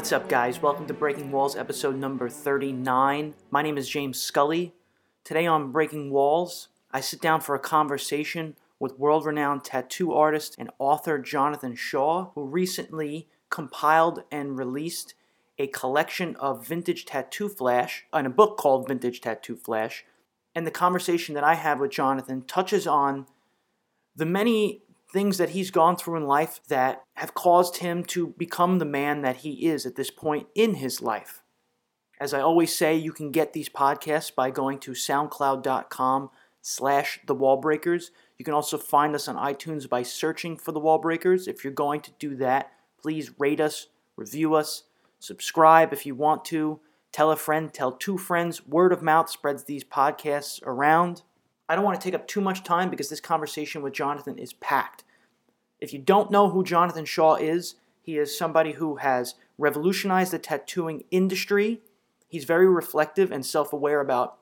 What's up, guys? Welcome to Breaking Walls, episode number 39. My name is James Scully. Today on Breaking Walls, I sit down for a conversation with world renowned tattoo artist and author Jonathan Shaw, who recently compiled and released a collection of vintage tattoo flash and a book called Vintage Tattoo Flash. And the conversation that I have with Jonathan touches on the many things that he's gone through in life that have caused him to become the man that he is at this point in his life. As I always say, you can get these podcasts by going to soundcloud.com slash the wallbreakers. You can also find us on iTunes by searching for the wallbreakers. If you're going to do that, please rate us, review us, subscribe if you want to. Tell a friend, tell two friends. Word of mouth spreads these podcasts around. I don't want to take up too much time because this conversation with Jonathan is packed. If you don't know who Jonathan Shaw is, he is somebody who has revolutionized the tattooing industry. He's very reflective and self aware about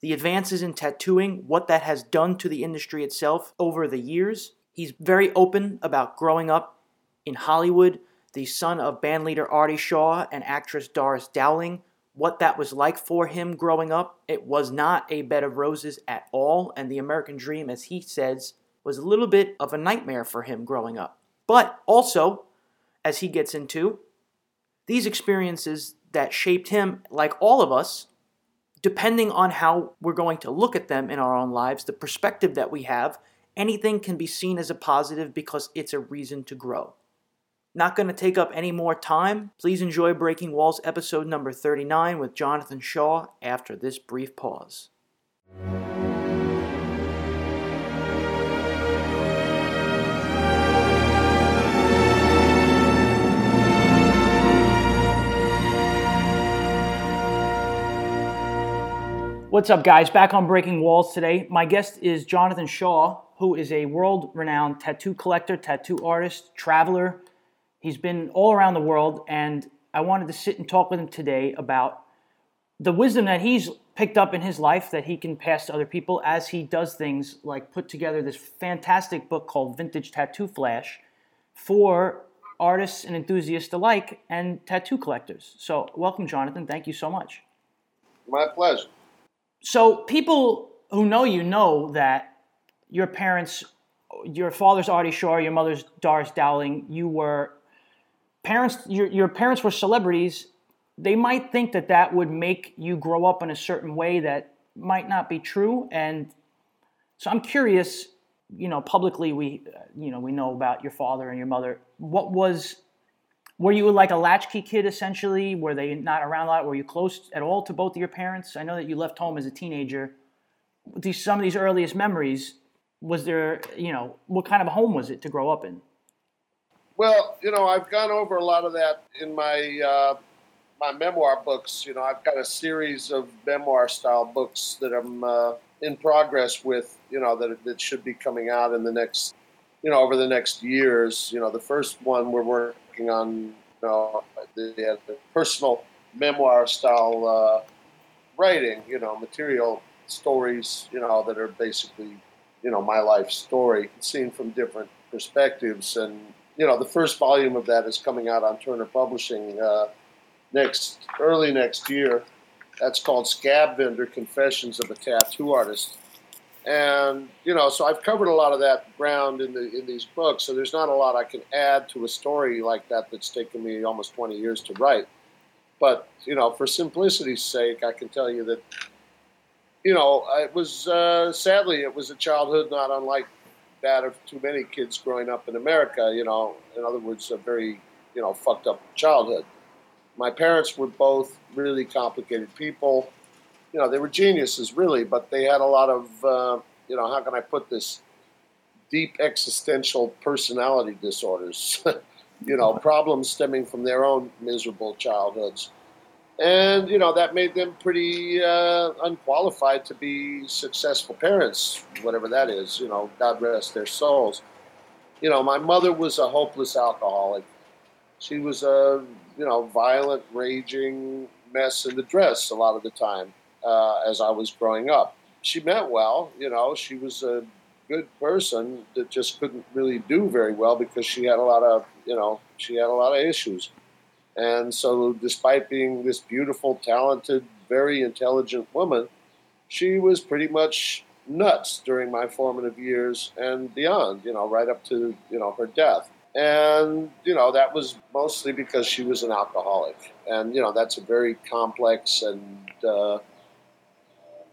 the advances in tattooing, what that has done to the industry itself over the years. He's very open about growing up in Hollywood, the son of bandleader Artie Shaw and actress Doris Dowling, what that was like for him growing up. It was not a bed of roses at all, and the American dream, as he says, was a little bit of a nightmare for him growing up. But also, as he gets into, these experiences that shaped him, like all of us, depending on how we're going to look at them in our own lives, the perspective that we have, anything can be seen as a positive because it's a reason to grow. Not going to take up any more time. Please enjoy Breaking Walls episode number 39 with Jonathan Shaw after this brief pause. What's up, guys? Back on Breaking Walls today. My guest is Jonathan Shaw, who is a world renowned tattoo collector, tattoo artist, traveler, He's been all around the world, and I wanted to sit and talk with him today about the wisdom that he's picked up in his life that he can pass to other people as he does things like put together this fantastic book called Vintage Tattoo Flash for artists and enthusiasts alike and tattoo collectors. So, welcome, Jonathan. Thank you so much. My pleasure. So, people who know you know that your parents, your father's Artie Shaw, your mother's Doris Dowling, you were parents your, your parents were celebrities they might think that that would make you grow up in a certain way that might not be true. And so i'm curious you know publicly we you know we know about your father and your mother. What was were you like a latchkey kid essentially? Were they not around a lot? Were you close at all to both of your parents? I know that you left home as a teenager. These some of these earliest memories was there you know what kind of a home was it to grow up in well, you know, I've gone over a lot of that in my uh, my memoir books. You know, I've got a series of memoir style books that I'm uh, in progress with. You know, that that should be coming out in the next, you know, over the next years. You know, the first one we're working on, you know, the, the personal memoir style uh, writing. You know, material stories. You know, that are basically, you know, my life story seen from different perspectives and you know, the first volume of that is coming out on Turner Publishing uh, next early next year. That's called Scab Vendor Confessions of a Tattoo Artist. And you know, so I've covered a lot of that ground in the in these books. So there's not a lot I can add to a story like that that's taken me almost 20 years to write. But you know, for simplicity's sake, I can tell you that you know, it was uh, sadly it was a childhood not unlike that of too many kids growing up in America. You know, in other words, a very you know fucked up childhood. My parents were both really complicated people. You know, they were geniuses, really, but they had a lot of uh, you know how can I put this deep existential personality disorders. you know, problems stemming from their own miserable childhoods and you know that made them pretty uh, unqualified to be successful parents, whatever that is. You know, God rest their souls. You know, my mother was a hopeless alcoholic. She was a you know violent, raging mess in the dress a lot of the time uh, as I was growing up. She meant well, you know. She was a good person that just couldn't really do very well because she had a lot of you know she had a lot of issues And so, despite being this beautiful, talented, very intelligent woman, she was pretty much nuts during my formative years and beyond, you know, right up to, you know, her death. And, you know, that was mostly because she was an alcoholic. And, you know, that's a very complex and, uh,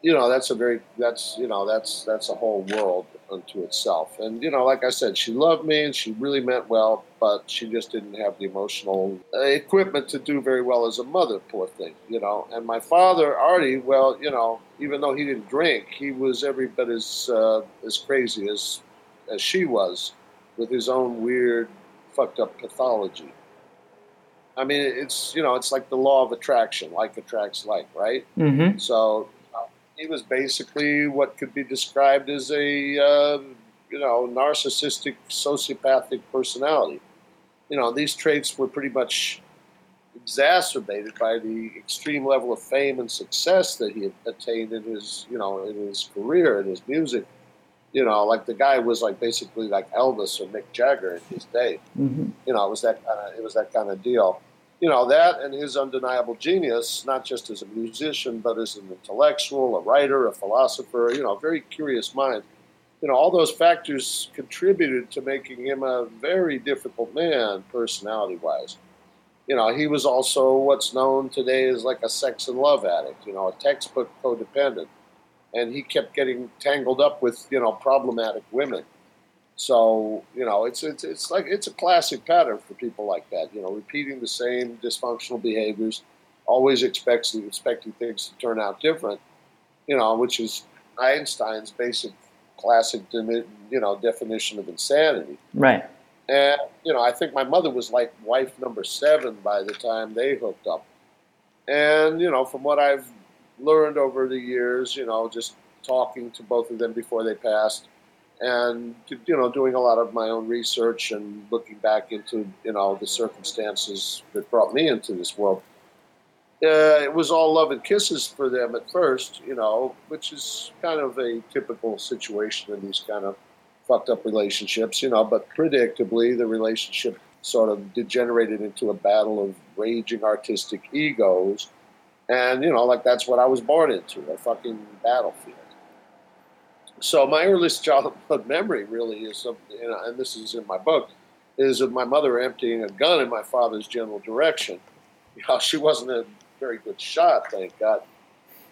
you know, that's a very, that's, you know, that's, that's a whole world unto itself. And, you know, like I said, she loved me and she really meant well, but she just didn't have the emotional uh, equipment to do very well as a mother, poor thing, you know. And my father, Artie, well, you know, even though he didn't drink, he was every bit as, uh, as crazy as, as she was with his own weird, fucked up pathology. I mean, it's, you know, it's like the law of attraction, like attracts like, right? Mm-hmm. So he was basically what could be described as a uh, you know narcissistic sociopathic personality. You know these traits were pretty much exacerbated by the extreme level of fame and success that he had attained in his you know in his career in his music. You know, like the guy was like basically like Elvis or Mick Jagger in his day. Mm-hmm. You know, it was that kind of it was that kind of deal you know, that and his undeniable genius, not just as a musician, but as an intellectual, a writer, a philosopher, you know, a very curious mind. You know, all those factors contributed to making him a very difficult man, personality wise. You know, he was also what's known today as like a sex and love addict, you know, a textbook codependent. And he kept getting tangled up with, you know, problematic women so you know, it's it's it's like it's a classic pattern for people like that. You know, repeating the same dysfunctional behaviors, always expecting expecting things to turn out different. You know, which is Einstein's basic classic you know definition of insanity. Right. And you know, I think my mother was like wife number seven by the time they hooked up. And you know, from what I've learned over the years, you know, just talking to both of them before they passed and you know doing a lot of my own research and looking back into you know the circumstances that brought me into this world. Uh, it was all love and kisses for them at first you know which is kind of a typical situation in these kind of fucked up relationships you know but predictably the relationship sort of degenerated into a battle of raging artistic egos. And you know like that's what i was born into a fucking battlefield so my earliest childhood memory really is of, and this is in my book, is of my mother emptying a gun in my father's general direction. You know, she wasn't a very good shot, thank God.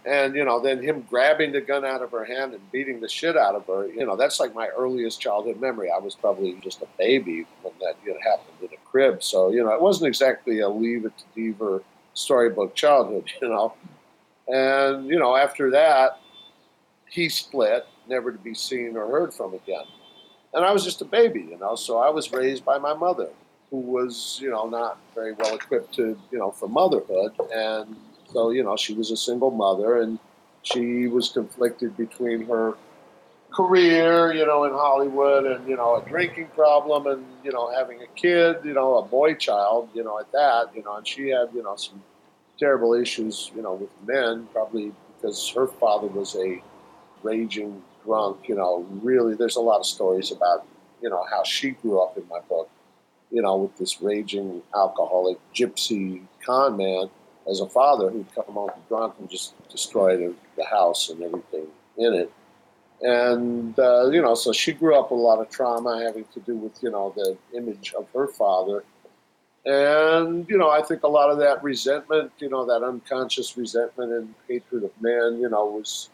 And you know, then him grabbing the gun out of her hand and beating the shit out of her. You know, that's like my earliest childhood memory. I was probably just a baby when that you know, happened in a crib. So you know, it wasn't exactly a leave it to Beaver storybook childhood. You know, and you know, after that, he split never to be seen or heard from again. And I was just a baby, you know, so I was raised by my mother, who was, you know, not very well equipped to, you know, for motherhood. And so, you know, she was a single mother and she was conflicted between her career, you know, in Hollywood and, you know, a drinking problem and, you know, having a kid, you know, a boy child, you know, at that, you know, and she had, you know, some terrible issues, you know, with men, probably because her father was a raging drunk, you know, really, there's a lot of stories about, you know, how she grew up in my book, you know, with this raging alcoholic gypsy con man as a father who'd come home drunk and just destroy the house and everything in it. And, uh, you know, so she grew up with a lot of trauma having to do with, you know, the image of her father. And, you know, I think a lot of that resentment, you know, that unconscious resentment and hatred of men, you know, was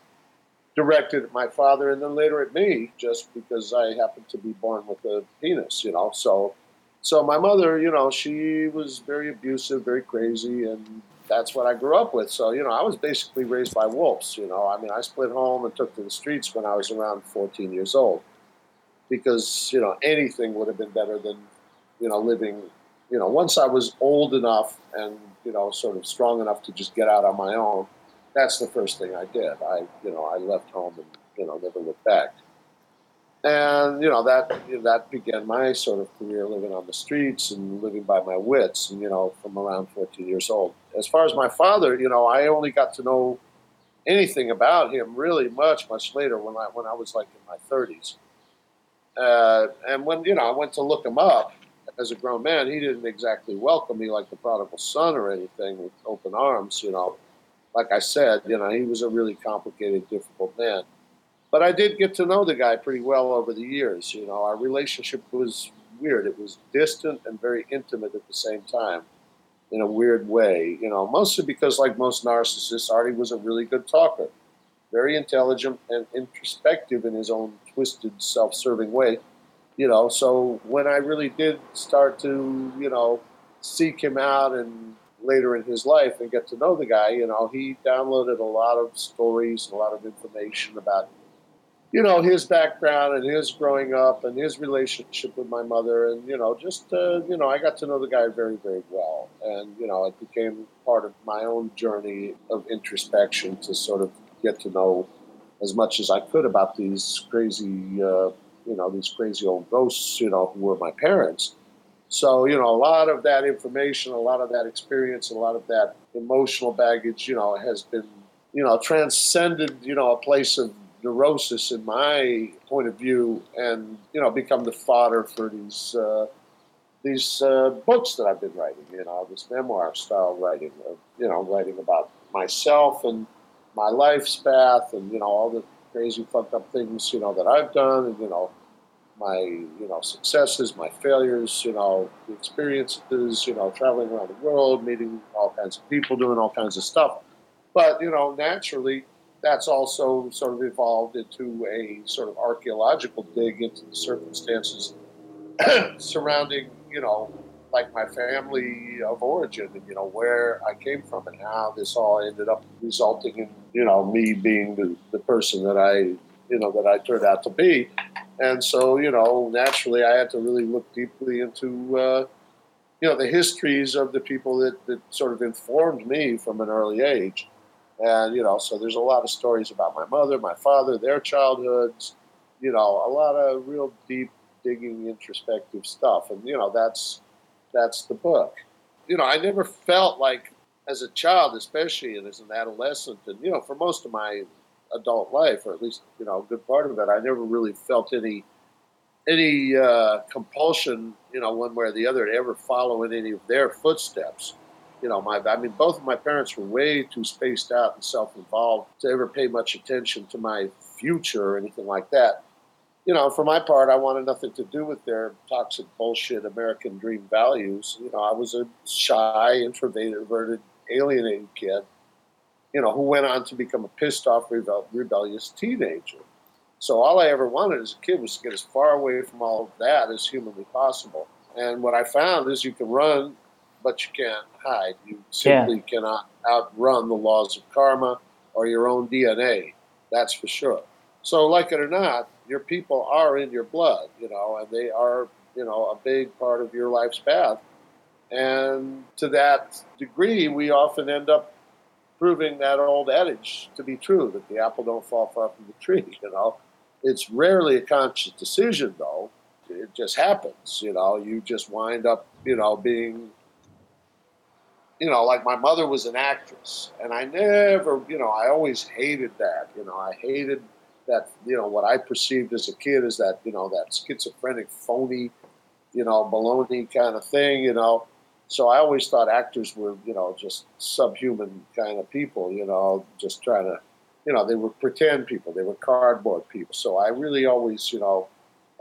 directed at my father and then later at me just because I happened to be born with a penis, you know. So so my mother, you know, she was very abusive, very crazy and that's what I grew up with. So, you know, I was basically raised by wolves, you know. I mean, I split home and took to the streets when I was around 14 years old because, you know, anything would have been better than, you know, living, you know, once I was old enough and, you know, sort of strong enough to just get out on my own, that's the first thing I did. I, you know, I left home and, you know, never looked back. And, you know, that, that began my sort of career living on the streets and living by my wits, and, you know, from around 14 years old. As far as my father, you know, I only got to know anything about him really much, much later when I, when I was like in my 30s. Uh, and when, you know, I went to look him up, as a grown man, he didn't exactly welcome me like the prodigal son or anything with open arms. You know, like I said, you know, he was a really complicated, difficult man. But I did get to know the guy pretty well over the years. You know, our relationship was weird. It was distant and very intimate at the same time in a weird way, you know, mostly because, like most narcissists, Artie was a really good talker, very intelligent and introspective in his own twisted, self serving way, you know. So when I really did start to, you know, seek him out and later in his life and get to know the guy, you know, he downloaded a lot of stories, a lot of information about you know his background and his growing up and his relationship with my mother and you know just uh, you know I got to know the guy very very well. And you know it became part of my own journey of introspection to sort of get to know as much as I could about these crazy uh, you know these crazy old ghosts you know who were my parents so you know a lot of that information a lot of that experience a lot of that emotional baggage you know has been you know transcended you know a place of neurosis in my point of view and you know become the fodder for these uh, these uh, books that I've been writing you know this memoir style writing of you know writing about myself and my life's path and you know all the crazy fucked up things you know that I've done and you know my you know successes my failures you know experiences you know traveling around the world meeting all kinds of people doing all kinds of stuff but you know naturally that's also sort of evolved into a sort of archaeological dig into the circumstances surrounding, you know, like my family of origin and, you know, where I came from and how this all ended up resulting in, you know, me being the, the person that I, you know, that I turned out to be. And so, you know, naturally I had to really look deeply into, uh, you know, the histories of the people that, that sort of informed me from an early age. And, you know, so there's a lot of stories about my mother, my father, their childhoods, you know, a lot of real deep digging introspective stuff. And, you know, that's that's the book. You know, I never felt like as a child, especially and as an adolescent, and you know, for most of my adult life, or at least you know, a good part of it, I never really felt any any uh, compulsion, you know, one way or the other, to ever follow in any of their footsteps you know, my I mean, both of my parents were way too spaced out and self-involved to ever pay much attention to my future or anything like that. You know, for my part, I wanted nothing to do with their toxic bullshit American dream values. You know, I was a shy, introverted, alienated kid. You know, who went on to become a pissed off, rebel- rebellious teenager. So all I ever wanted as a kid was to get as far away from all of that as humanly possible. And what I found is you can run but you can't hide. You simply yeah. cannot outrun the laws of karma or your own DNA. That's for sure. So, like it or not, your people are in your blood, you know, and they are, you know, a big part of your life's path. And to that degree, we often end up proving that old adage to be true that the apple don't fall far from the tree, you know. It's rarely a conscious decision, though. It just happens, you know. You just wind up, you know, being you know, like my mother was an actress, and I never, you know, I always hated that. You know, I hated that, you know, what I perceived as a kid is that, you know, that schizophrenic, phony, you know, baloney kind of thing, you know. So I always thought actors were, you know, just subhuman kind of people, you know, just trying to, you know, they were pretend people, they were cardboard people. So I really always, you know,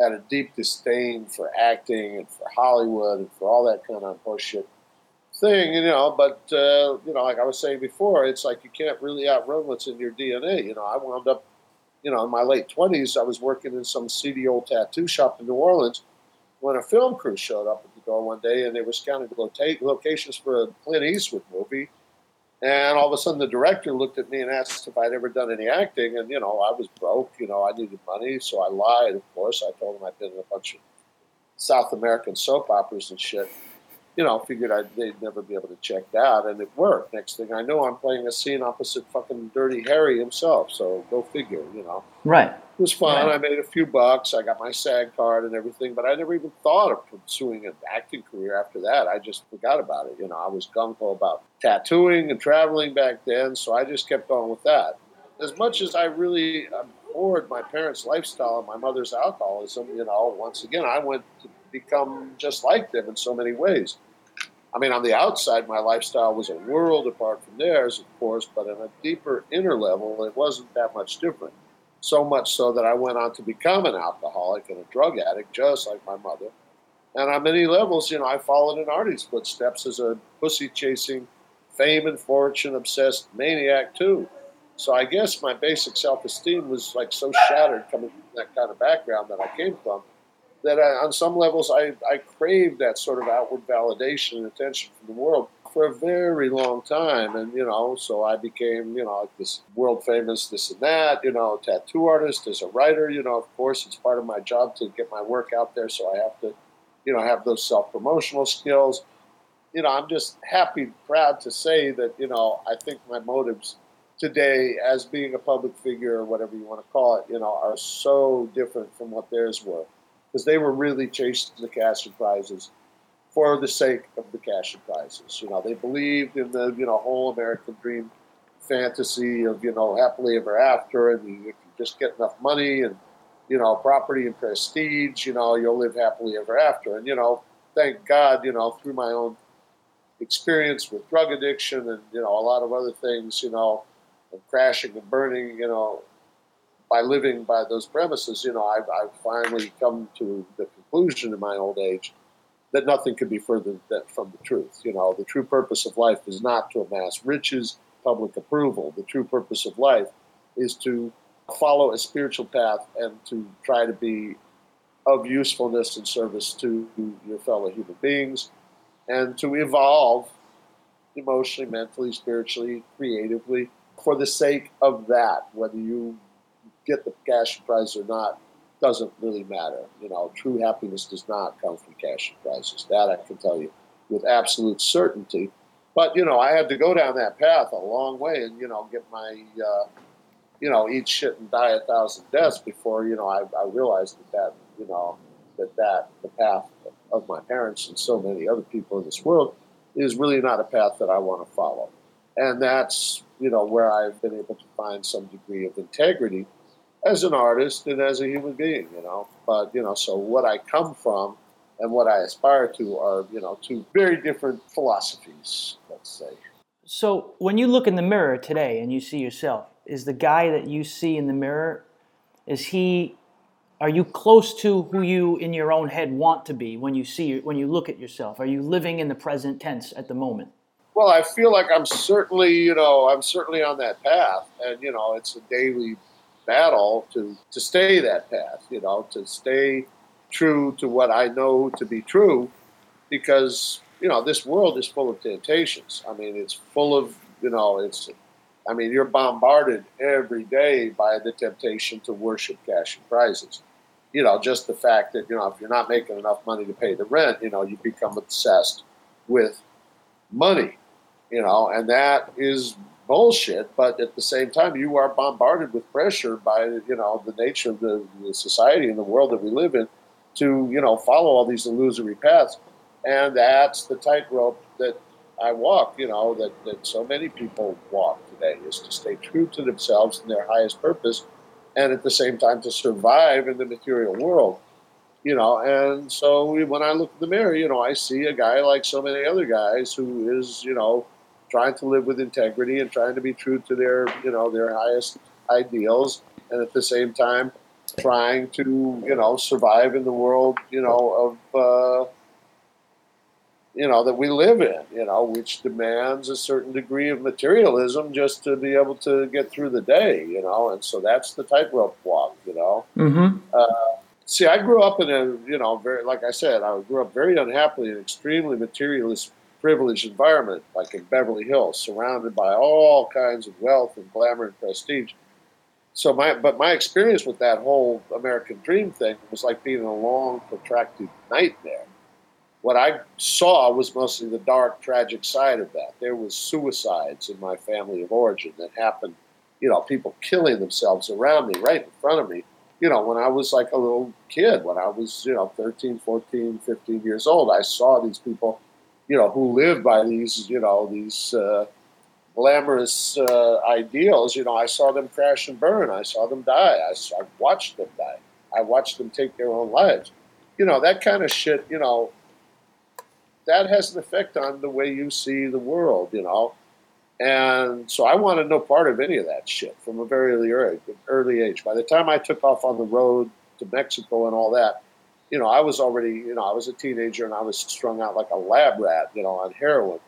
had a deep disdain for acting and for Hollywood and for all that kind of bullshit thing, you know. But uh, you know, like I was saying before, it's like you can't really outrun what's in your DNA. You know, I wound up, you know, in my late twenties, I was working in some seedy old tattoo shop in New Orleans when a film crew showed up at one day, and they were scouting locations for a Clint Eastwood movie. And all of a sudden, the director looked at me and asked if I'd ever done any acting. And, you know, I was broke. You know, I needed money. So I lied, of course. I told him I'd been in a bunch of South American soap operas and shit you know, figured I'd, they'd never be able to check that, and it worked. Next thing I know, I'm playing a scene opposite fucking Dirty Harry himself. So go figure, you know. Right. It was fun. Right. I made a few bucks. I got my SAG card and everything, but I never even thought of pursuing an acting career after that. I just forgot about it. You know, I was gung ho about tattooing and traveling back then, so I just kept going with that. As much as I really abhorred my parents' lifestyle and my mother's alcoholism, you know, once again, I went to become just like them in so many ways. I mean, on the outside, my lifestyle was a world apart from theirs, of course, but on a deeper inner level, it wasn't that much different. So much so that I went on to become an alcoholic and a drug addict, just like my mother. And on many levels, you know, I followed in Artie's footsteps as a pussy chasing, fame and fortune obsessed maniac, too. So I guess my basic self esteem was like so shattered coming from that kind of background that I came from that I, on some levels I, I craved that sort of outward validation and attention from the world for a very long time. And, you know, so I became, you know, like this world famous this and that, you know, tattoo artist, as a writer, you know, of course, it's part of my job to get my work out there. So I have to, you know, have those self promotional skills. You know, I'm just happy, proud to say that, you know, I think my motives today as being a public figure or whatever you want to call it, you know, are so different from what theirs were. Because they were really chasing the cash and prizes for the sake of the cash and prizes. You know, they believed in the, you know, whole American dream fantasy of, you know, happily ever after and you, you just get enough money and, you know, property and prestige, you know, you'll live happily ever after. And, you know, thank God, you know, through my own experience with drug addiction and, you know, a lot of other things, you know, and crashing and burning, you know, by living by those premises, you know, I've, I've finally come to the conclusion in my old age that nothing could be further from the truth. You know, the true purpose of life is not to amass riches, public approval. The true purpose of life is to follow a spiritual path and to try to be of usefulness and service to your fellow human beings and to evolve emotionally, mentally, spiritually, creatively, for the sake of that, whether you get the cash prize or not, doesn't really matter. You know, true happiness does not come from cash and prizes. That I can tell you with absolute certainty. But you know, I had to go down that path a long way, and you know, get my, uh, you know, eat shit and die a thousand deaths before you know I, I realized that that you know that that the path of my parents and so many other people in this world is really not a path that I want to follow and that's you know where I've been able to find some degree of integrity as an artist and as a human being, you know. But you know, so what I come from and what I aspire to are you know two very different philosophies, let's say. So when you look in the mirror today and you see yourself, is the guy that you see in the mirror, is he? Are you close to who you in your own head want to be when you see when you look at yourself? Are you living in the present tense at the moment? Well, I feel like I'm certainly, you know, I'm certainly on that path, and you know, it's a daily battle to to stay that path, you know, to stay true to what I know to be true, because you know, this world is full of temptations. I mean, it's full of, you know, it's, I mean, you're bombarded every day by the temptation to worship cash and prizes. You know, just the fact that you know, if you're not making enough money to pay the rent, you know, you become obsessed with money you know, and that is bullshit. But at the same time, you are bombarded with pressure by you know the nature of the, the society and the world that we live in to you know follow all these illusory paths, and that's the tightrope that I walk. You know that that so many people walk today is to stay true to themselves and their highest purpose, and at the same time to survive in the material world you know, and so when I look in the mirror, you know, I see a guy like so many other guys who is, you know, trying to live with integrity and trying to be true to their you know their highest ideals, and at the same time trying to you know survive in the world you know of uh, you know that we live in you know which demands a certain degree of materialism just to be able to get through the day you know and so that's the tightrope walk you know mm-hmm. uh, see i grew up in a you know very like i said i grew up very unhappily in extremely materialist privileged environment, like in Beverly Hills, surrounded by all kinds of wealth and glamour and prestige. So my, but my experience with that whole American dream thing was like being in a long, protracted nightmare. What I saw was mostly the dark, tragic side of that. There was suicides in my family of origin that happened. You know, people killing themselves around me, right in front of me. You know, when I was like a little kid, when I was, you know, 13, 14, 15 years old, I saw these people you know, who live by these, you know, these uh, glamorous uh, ideals, you know, I saw them crash and burn. I saw them die. I, I watched them die. I watched them take their own lives. you know, that kind of shit, you know, that has an effect on the way you see the world, you know. And so I wanted no part of any of that shit from a very early, early age. By the time I took off on the road to Mexico and all that, you know, I was already, you know, I was a teenager and I was strung out like a lab rat, you know, on heroin,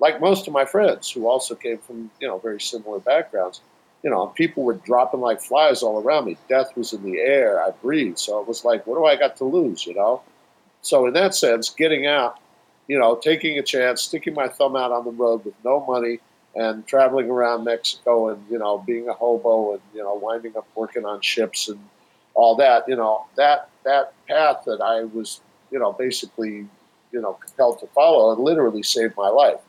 like most of my friends who also came from, you know, very similar backgrounds. You know, people were dropping like flies all around me. Death was in the air. I breathed. So it was like, what do I got to lose, you know? So in that sense, getting out, you know, taking a chance, sticking my thumb out on the road with no money, and traveling around Mexico and you know being a hobo and you know winding up working on ships and all that you know that that path that I was you know basically you know compelled to follow literally saved my life.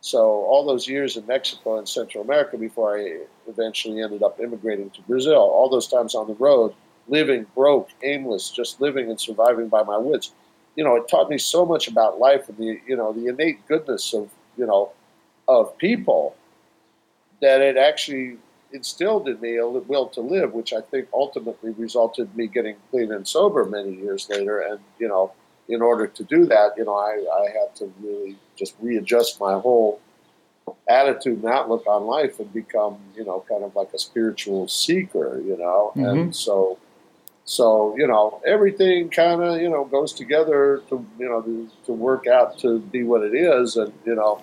So all those years in Mexico and Central America before I eventually ended up immigrating to Brazil, all those times on the road, living broke, aimless, just living and surviving by my wits you know, it taught me so much about life and the, you know, the innate goodness of, you know, of people that it actually instilled in me a will to live, which I think ultimately resulted in me getting clean and sober many years later. And, you know, in order to do that, you know, I, I had to really just readjust my whole attitude and outlook on life and become, you know, kind of like a spiritual seeker, you know. Mm-hmm. And so so you know everything kind of you know goes together to you know to, to, work out to be what it is, and you know.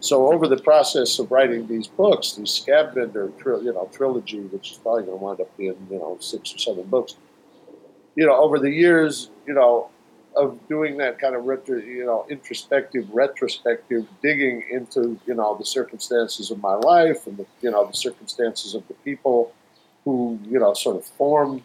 So over the process of writing these books, the Scab Vendor, you know, trilogy, which is probably going to wind up being you know six or seven books, you know, over the years, you know, of doing that kind of retro, you know, introspective, retrospective digging into you know the circumstances of my life and the you know the circumstances of the people who you know sort of formed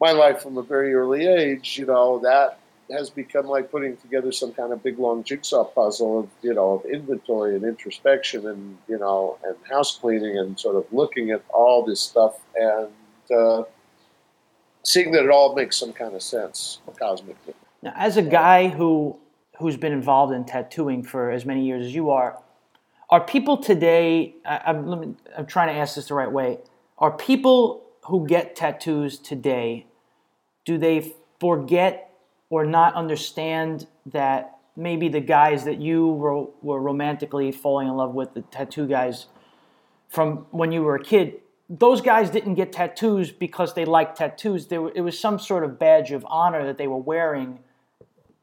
my life from a very early age, you know, that has become like putting together some kind of big long jigsaw puzzle of you know of inventory and introspection and you know and house cleaning and sort of looking at all this stuff and uh, seeing that it all makes some kind of sense cosmically. Now, as a guy who who's been involved in tattooing for as many years as you are, are people today? I, I'm, I'm trying to ask this the right way. Are people who get tattoos today, do they forget or not understand that maybe the guys that you were, were romantically falling in love with, the tattoo guys from when you were a kid, those guys didn't get tattoos because they liked tattoos. It was some sort of badge of honor that they were wearing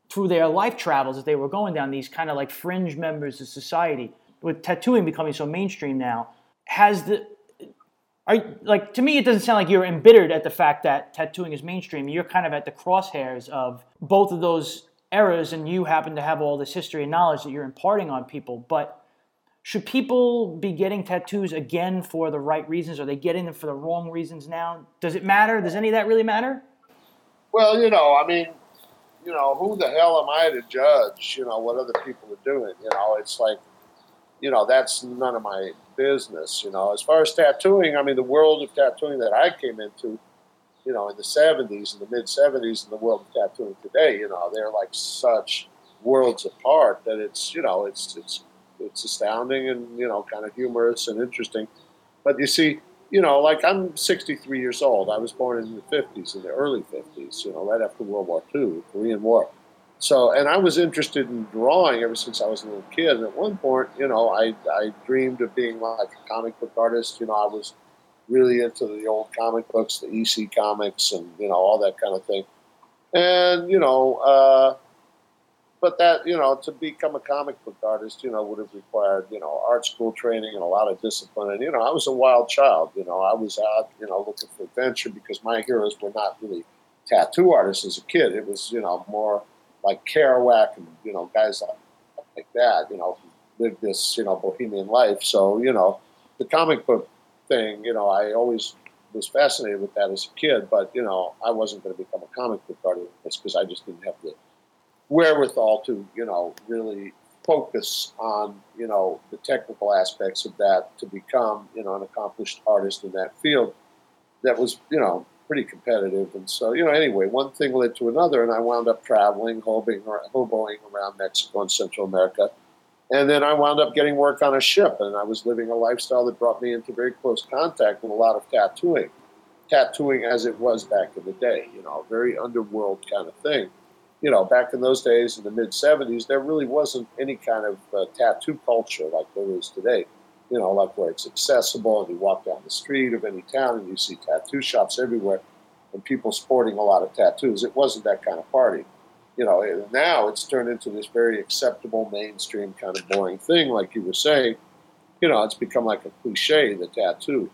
through their life travels as they were going down these kind of like fringe members of society. With tattooing becoming so mainstream now, has the are like to me it doesn't sound like you're embittered at the fact that tattooing is mainstream. You're kind of at the crosshairs of both of those eras and you happen to have all this history and knowledge that you're imparting on people. But should people be getting tattoos again for the right reasons? Are they getting them for the wrong reasons now? Does it matter? Does any of that really matter? Well you know i mean you know who the hell am i to judge you know what other people are doing? You know it's like you know that's none of my business. You know, as far as tattooing, I mean, the world of tattooing that I came into, you know, in the '70s, in the mid '70s, and the world of tattooing today, you know, they're like such worlds apart that it's, you know, it's it's it's astounding and you know, kind of humorous and interesting. But you see, you know, like I'm 63 years old. I was born in the 50s, in the early 50s, you know, right after World War II, Korean War. So, and I was interested in drawing ever since I was a little kid. And at one point, you know, I, I dreamed of being like a comic book artist. You know, I was really into the old comic books, the EC comics, and, you know, all that kind of thing. And, you know, uh, but that, you know, to become a comic book artist, you know, would have required, you know, art school training and a lot of discipline. And, you know, I was a wild child. You know, I was out, you know, looking for adventure because my heroes were not really tattoo artists as a kid. It was, you know, more like Kerouac and you know guys like, like that, you know, lived this you know bohemian life. So you know, the comic book thing, you know, I always was fascinated with that as a kid, but you know, I wasn't going to become a comic book artist because I just didn't have the wherewithal to you know really focus on you know the technical aspects of that to become you know an accomplished artist in that field that was you know pretty competitive. And so, you know, anyway, one thing led to another, and I wound up traveling, hoboing, hoboing around Mexico and Central America. And then I wound up getting work on a ship, and I was living a lifestyle that brought me into very close contact with a lot of tattooing. tattooing as it was back in the day. You know, very underworld kind of thing. You know, back in those days in the mid '70s, there really wasn't any kind of uh, tattoo culture like there is today. You know, like where it's accessible and you walk down the street of any town and you see tattoo shops everywhere and people sporting a lot of tattoos. It wasn't that kind of party you know, now it's turned into this very acceptable, mainstream kind of boring thing, like you were saying. You know, it's become like a cliche, the tattoo.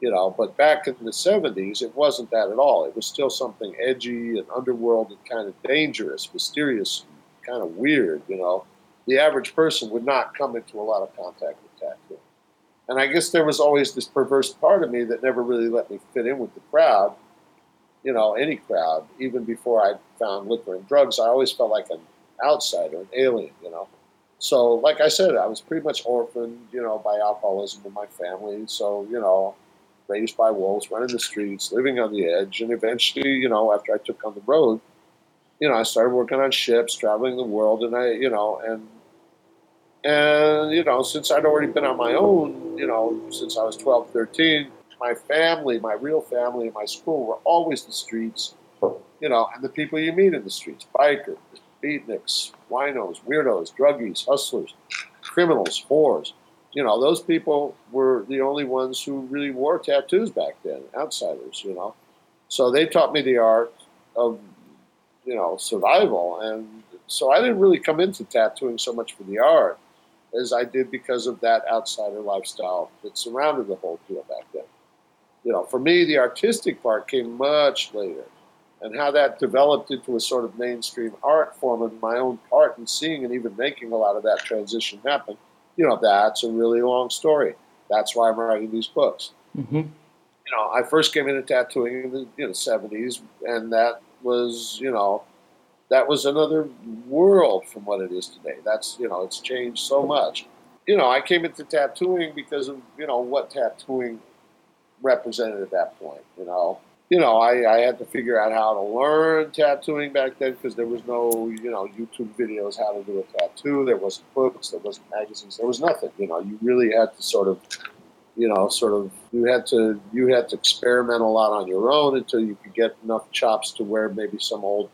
You know, but back in the 70s, it wasn't that at all. It was still something edgy and underworld and kind of dangerous, mysterious, kind of weird, you know. The average person would not come into a lot of contact with. And I guess there was always this perverse part of me that never really let me fit in with the crowd you know, any crowd, even before I found liquor and drugs, I always felt like an outsider, an alien, you know. So, like I said, I was pretty much orphaned, you know, by alcoholism in my family. So, you know, raised by wolves, running the streets, living on the edge. And eventually, you know, after I took on the road, you know, I started working on ships, traveling the world. And I, you know, and, and, you know, since I'd already been on my own, you know, since I was 12, 13, my family, my real family, and my school were always the streets, you know, and the people you meet in the streets bikers, beatniks, winos, weirdos, druggies, hustlers, criminals, whores. You know, those people were the only ones who really wore tattoos back then, outsiders, you know. So they taught me the art of, you know, survival. And so I didn't really come into tattooing so much for the art as I did because of that outsider lifestyle that surrounded the whole deal back then you know, for me, the artistic part came much later. And how that developed into a sort of mainstream art form and my own part in seeing and even making a lot of that transition happen, you know, that's a really long story. That's why I'm writing these books. Mm-hmm. You know, I first came into tattooing in the you know, 70s, and that was, you know, that was another world from what it is today. That's, you know, it's changed so much. You know, I came into tattooing because of, you know, what tattooing represented at that point. You know, you know, I, I had to figure out how to learn tattooing back then because there was no, you know, YouTube videos how to do a tattoo. There wasn't books. There wasn't magazines. There was nothing. You know, you really had to sort of, you know, sort of, you had to, you had to experiment a lot on your own until you could get enough chops to where maybe some old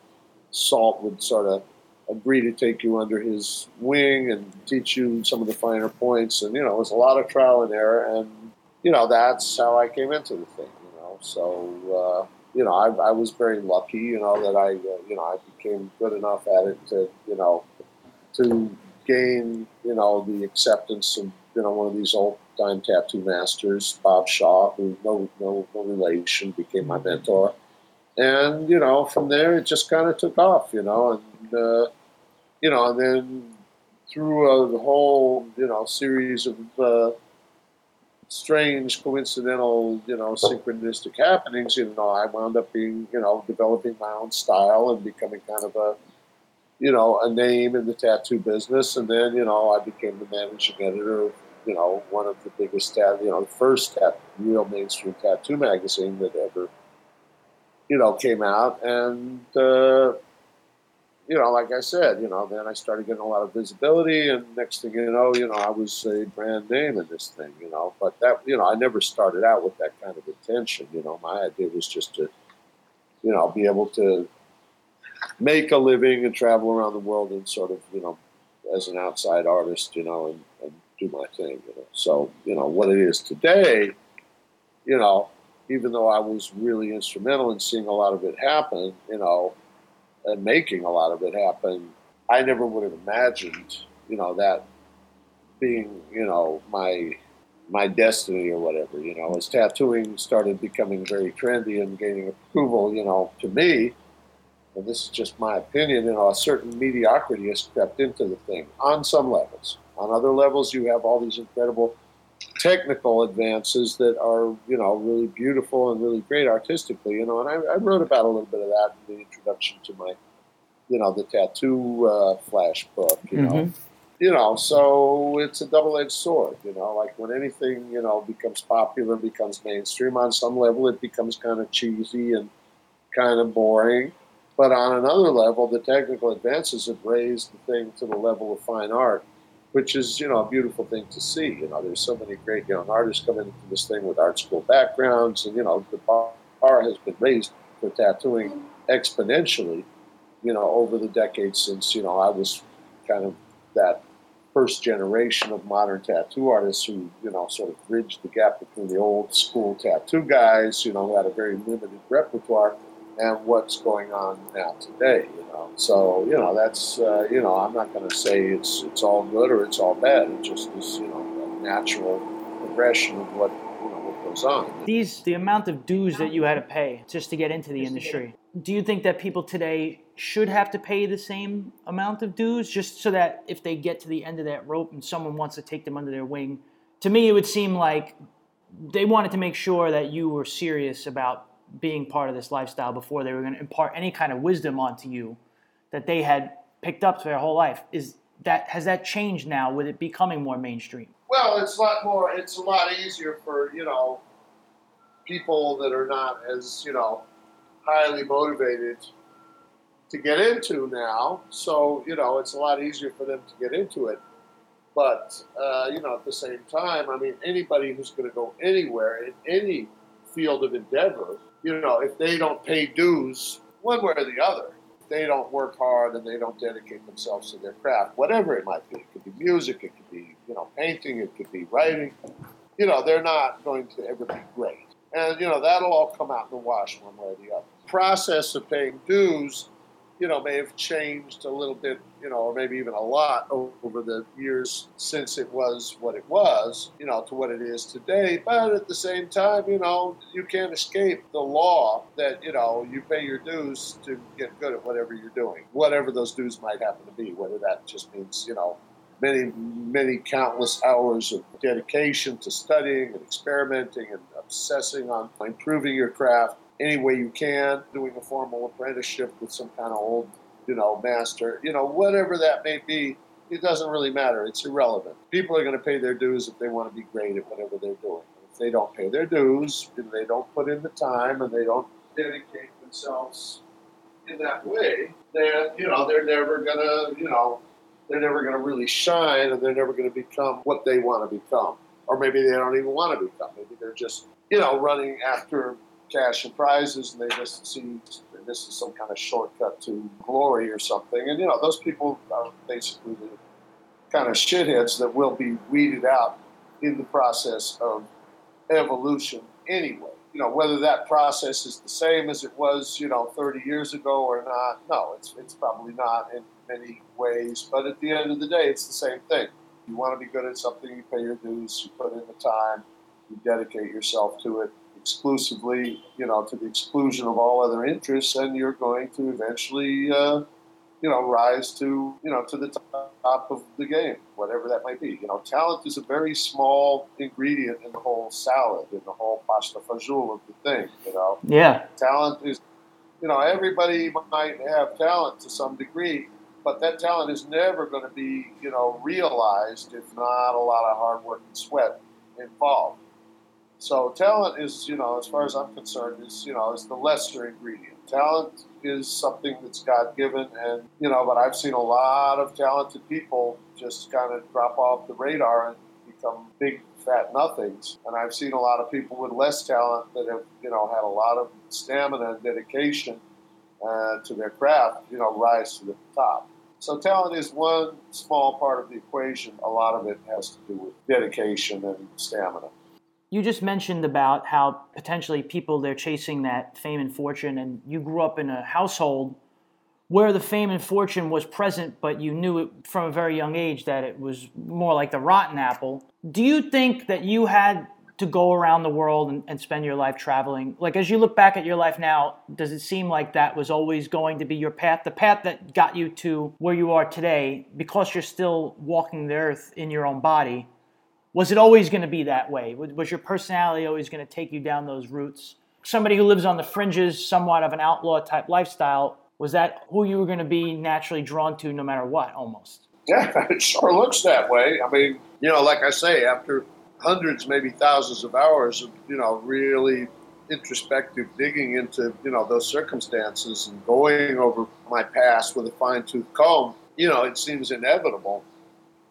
salt would sort of agree to take you under his wing and teach you some of the finer points. And you know, it was a lot of trial and error and you know, that's how I came into the thing, you know. So, uh, you know, I, I, was very lucky, you know, that I, uh, you know, I became good enough at it to, you know, to gain, you know, the acceptance of, you know, one of these old time tattoo masters, Bob Shaw, who no, no, no relation, became my mentor. And, you know, from there it just kind of took off, you know, and, uh, you know, and then through a whole, you know, series of, uh, strange coincidental, you know, synchronistic happenings, you know, I wound up being, you know, developing my own style and becoming kind of a, you know, a name in the tattoo business. And then, you know, I became the managing editor of, you know, one of the biggest, tat, you know, the first tat, real mainstream tattoo magazine that ever, you know, came out. And, uh, you know, like I said, you know, then I started getting a lot of visibility, and next thing you know, you know, I was a brand name in this thing, you know. But that, you know, I never started out with that kind of intention. You know, my idea was just to, you know, be able to make a living and travel around the world and sort of, you know, as an outside artist, you know, and, and do my thing. You know, so you know what it is today. You know, even though I was really instrumental in seeing a lot of it happen, you know and making a lot of it happen, I never would have imagined, you know, that being, you know, my my destiny or whatever. You know, as tattooing started becoming very trendy and gaining approval, you know, to me, and this is just my opinion, you know, a certain mediocrity has crept into the thing on some levels. On other levels, you have all these incredible technical advances that are, you know, really beautiful and really great artistically, you know. And I, I wrote about a little bit of that in the introduction to my, you know, the tattoo uh, flash book, you mm-hmm. know. You know, so it's a double-edged sword, you know. Like when anything, you know, becomes popular, becomes mainstream. On some level, it becomes kind of cheesy and kind of boring. But on another level, the technical advances have raised the thing to the level of fine art which is you know a beautiful thing to see. You know, there's so many great young artists coming into this thing with art school backgrounds, and you know the bar has been raised for tattooing exponentially, you know, over the decades since, you know, I was kind of that first generation of modern tattoo artists who, you know, sort of bridged the gap between the old school tattoo guys, you know, who had a very limited repertoire, and what's going on now today, you know. So, you know, that's, uh, you know, I'm not going to say it's it's all good or it's all bad. It just is, you know, a natural progression of what, you know, what goes on. These, the amount of dues that you had to pay just to get into the industry, do you think that people today should have to pay the same amount of dues just so that if they get to the end of that rope and someone wants to take them under their wing, to me it would seem like they wanted to make sure that you were serious about being part of this lifestyle before they were going to impart any kind of wisdom onto you that they had picked up their whole life. Is that has that changed now with it becoming more mainstream? Well, it's a lot more. It's a lot easier for you know people that are not as you know highly motivated to get into now. So you know it's a lot easier for them to get into it. But uh, you know, at the same time, I mean, anybody who's going to go anywhere in any field of endeavor, you know, if they don't pay dues, one way or the other, they don't work hard and they don't dedicate themselves to their craft, whatever it might be. It could be music, it could be, you know, painting, it could be writing. You know, they're not going to ever be great. And, you know, that'll all come out in the wash one way or the other. Process of paying dues you know, may have changed a little bit, you know, or maybe even a lot over the years since it was what it was, you know, to what it is today. But at the same time, you know, you can't escape the law that, you know, you pay your dues to get good at whatever you're doing, whatever those dues might happen to be, whether that just means, you know, many, many countless hours of dedication to studying and experimenting and obsessing on improving your craft any way you can, doing a formal apprenticeship with some kind of old, you know, master, you know, whatever that may be, it doesn't really matter. It's irrelevant. People are going to pay their dues if they want to be great at whatever they're doing. If they don't pay their dues, and they don't put in the time, and they don't dedicate themselves in that way, then you know they're never gonna, you know, they're never gonna really shine, and they're never gonna become what they want to become, or maybe they don't even want to become. Maybe they're just, you know, running after cash and prizes, and they just see this is some kind of shortcut to glory or something. And you know, those people are basically the kind of shitheads that will be weeded out in the process of evolution anyway. You know, whether that process is the same as it was, you know, 30 years ago or not, no, it's, it's probably not in many ways. But at the end of the day, it's the same thing. You want to be good at something, you pay your dues, you put in the time, you dedicate yourself to it, exclusively, you know, to the exclusion of all other interests, and you're going to eventually, uh, you know, rise to, you know, to the top of the game, whatever that might be. You know, talent is a very small ingredient in the whole salad, in the whole pasta fajoule of the thing. You know, yeah, talent is, you know, everybody might have talent to some degree. But that talent is never going to be, you know, realized if not a lot of hard work and sweat involved. So talent is, you know, as far as I'm concerned, is you know, is the lesser ingredient. Talent is something that's God given, and you know, but I've seen a lot of talented people just kind of drop off the radar and become big fat nothings. And I've seen a lot of people with less talent that have, you know, had a lot of stamina and dedication uh, to their craft, you know, rise to the top. So talent is one small part of the equation. A lot of it has to do with dedication and stamina you just mentioned about how potentially people they're chasing that fame and fortune and you grew up in a household where the fame and fortune was present but you knew it from a very young age that it was more like the rotten apple. Do you think that you had to go around the world and, and spend your life traveling? Like as you look back at your life now does it seem like that was always going to be your path the path that got you to where you are today because you're still walking the earth in your own body was it always going to be that way? Was your personality always going to take you down those routes? Somebody who lives on the fringes, somewhat of an outlaw type lifestyle, was that who you were going to be naturally drawn to no matter what, almost? Yeah, it sure looks that way. I mean, you know, like I say, after hundreds, maybe thousands of hours of, you know, really introspective digging into, you know, those circumstances and going over my past with a fine tooth comb, you know, it seems inevitable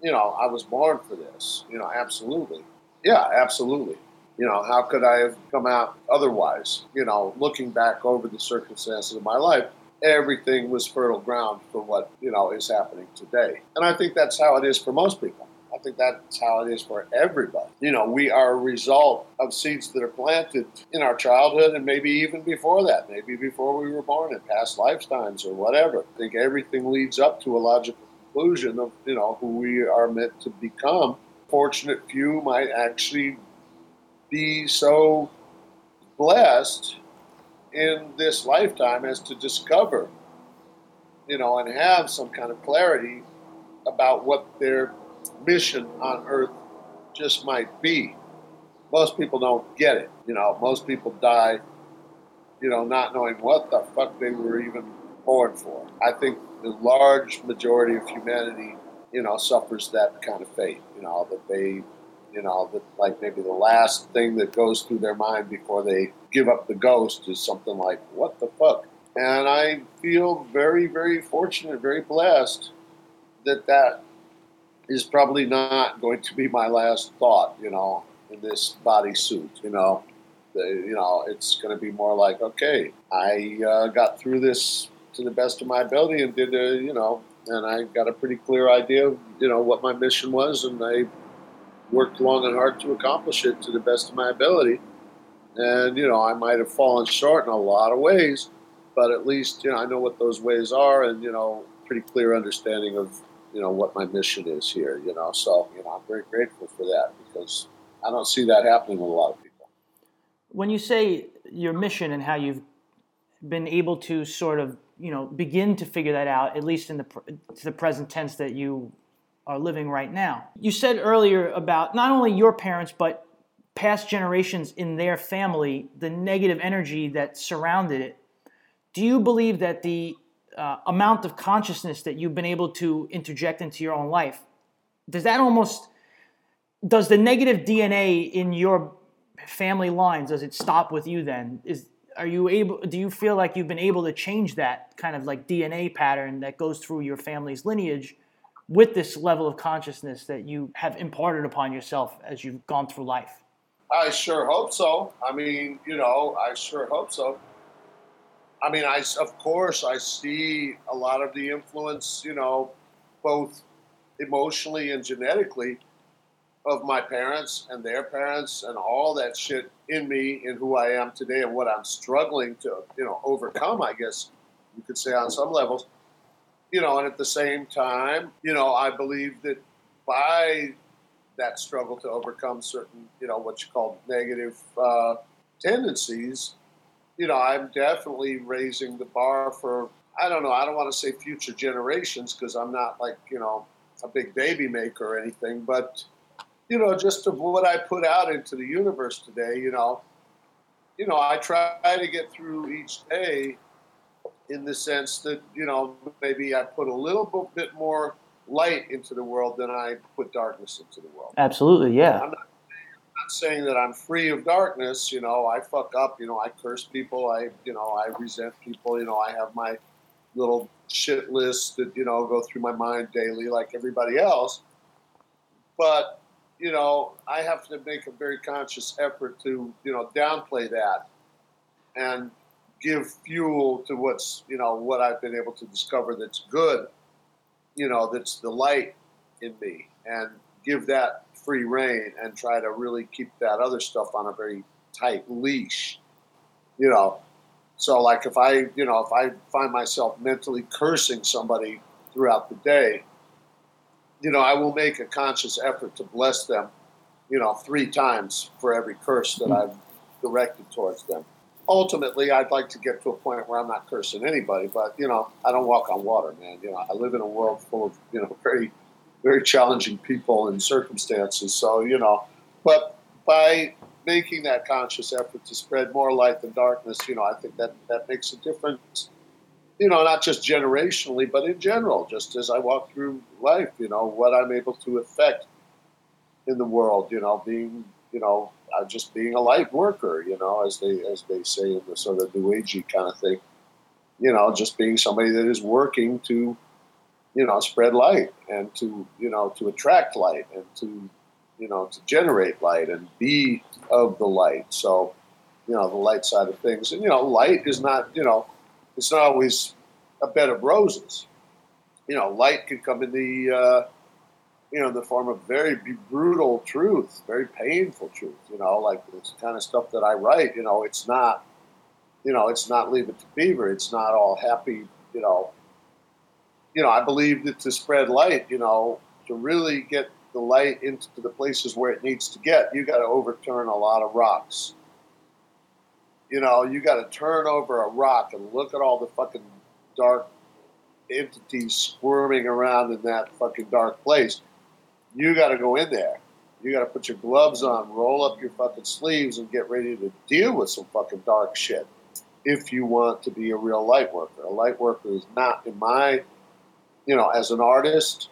you know, I was born for this. You know, absolutely. Yeah, absolutely. You know, how could I have come out otherwise? You know, looking back over the circumstances of my life, everything was fertile ground for what, you know, is happening today. And I think that's how it is for most people. I think that's how it is for everybody. You know, we are a result of seeds that are planted in our childhood and maybe even before that, maybe before we were born in past lifetimes or whatever. I think everything leads up to a logical conclusion of, you know, who we are meant to become. Fortunate few might actually be so blessed in this lifetime as to discover, you know, and have some kind of clarity about what their mission on earth just might be. Most people don't get it. You know, most people die, you know, not knowing what the fuck they were even born for. I think the large majority of humanity, you know, suffers that kind of fate, you know, that they, you know, that like maybe the last thing that goes through their mind before they give up the ghost is something like, what the fuck? And I feel very, very fortunate, very blessed that that is probably not going to be my last thought, you know, in this bodysuit, you know. The, you know, it's going to be more like, okay, I uh, got through this to the best of my ability and did, a, you know, and I got a pretty clear idea of, you know, what my mission was, and I worked long and hard to accomplish it to the best of my ability. And, you know, I might have fallen short in a lot of ways, but at least, you know, I know what those ways are and, you know, pretty clear understanding of you know what my mission is here. You know, so you know I'm very grateful for that because I don't see that happening with a lot of people. When you say your mission and how you've been able to sort of you know begin to figure that out, at least in the to the present tense that you are living right now. You said earlier about not only your parents but past generations in their family, the negative energy that surrounded it. Do you believe that the uh, amount of consciousness that you've been able to interject into your own life, does that almost does the negative DNA in your family lines does it stop with you then? Is are you able do you feel like you've been able to change that kind of like DNA pattern that goes through your family's lineage with this level of consciousness that you have imparted upon yourself as you've gone through life? I sure hope so. I mean, you know, I sure hope so. I mean, I of course I see a lot of the influence, you know, both emotionally and genetically of my parents and their parents and all that shit in me in who I am today and what I'm struggling to, you know, overcome, I guess you could say on some levels. You know, and at the same time, you know, I believe that by that struggle to overcome certain, you know, what you call negative uh, tendencies, you know, I'm definitely raising the bar for, I don't know, I don't want to say future generations because I'm not like, you know, a big baby maker or anything, but, you know, just of what I put out into the universe today, you know, you know, I try to get through each day in the sense that, you know, maybe I put a little bit more light into the world than I put darkness into the world. Absolutely, yeah. I'm not not saying that I'm free of darkness. You know, I fuck up. You know, I curse people. I, you know, I resent people. You know, I have my little shit list that you know go through my mind daily, like everybody else. But you know, I have to make a very conscious effort to you know downplay that and give fuel to what's you know what I've been able to discover that's good. You know, that's the light in me, and give that free reign and try to really keep that other stuff on a very tight leash. You know, so like if I, you know, if I find myself mentally cursing somebody throughout the day, you know, I will make a conscious effort to bless them, you know, three times for every curse that I've directed towards them. Ultimately, I'd like to get to a point where I'm not cursing anybody, but you know, I don't walk on water, man. You know, I live in a world full of you know very very challenging people and circumstances. So, you know, but by making that conscious effort to spread more light than darkness, you know, I think that that makes a difference. You know, not just generationally, but in general, just as I walk through life, you know, what I'm able to affect in the world, you know, being, you know, uh, just being a light worker, you know, as they as they say in the sort of new agey kind of thing. You know, just being somebody that is working to you know, spread light and to, you know, to attract light and to, you know, to generate light and be of the light. So, you know, the light side of things. And, you know, light is not, you know, it's not always a bed of roses. You know, light can come in the, uh, you know, the form of very brutal truth, very painful truth. You know, like it's the kind of stuff that I write. You know, it's not, you know, it's not leave it to beaver. It's not all happy. You know, you know, I believe that to spread light, you know, to really get the light into the places where it needs to get, you got to overturn a lot of rocks. You know, you got to turn over a rock and look at all the fucking dark entities squirming around in that fucking dark place. You got to go in there. You got to put your gloves on, roll up your fucking sleeves, and get ready to deal with some fucking dark shit. If you want to be a real light worker, a light worker is not, in my, you know, as an artist,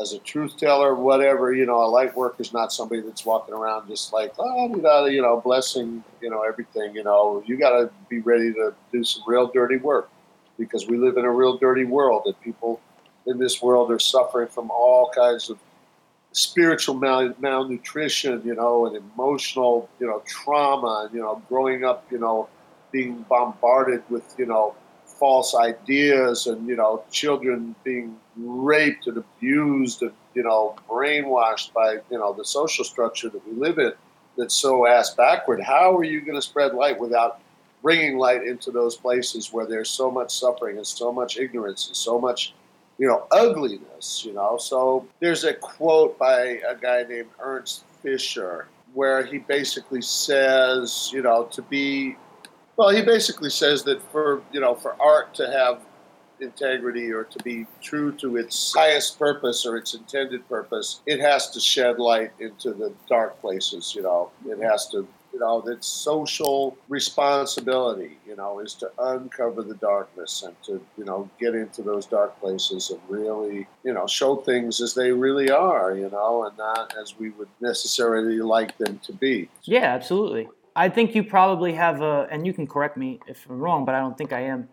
as a truth teller, whatever, you know, a light worker is not somebody that's walking around just like, oh, you know, blessing, you know, everything. You know, you got to be ready to do some real dirty work because we live in a real dirty world and people in this world are suffering from all kinds of spiritual mal- malnutrition, you know, and emotional, you know, trauma, and you know, growing up, you know, being bombarded with, you know, false ideas and you know children being raped and abused and you know brainwashed by you know the social structure that we live in that's so ass backward. How are you going to spread light without bringing light into those places where there's so much suffering and so much ignorance and so much you know ugliness you know? So there's a quote by a guy named ernst fischer where he basically says you know to be well, he basically says that for you know for art to have integrity or to be true to its highest purpose or its intended purpose, it has to shed light into the dark places. You know, it has to. You know, its social responsibility, you know, is to uncover the darkness and to, you know, get into those dark places and really, you know, show things as they really are, you know, and not as we would necessarily like them to be. Yeah, absolutely. I think you probably have a, and you can correct me if I'm wrong, but I don't think I am.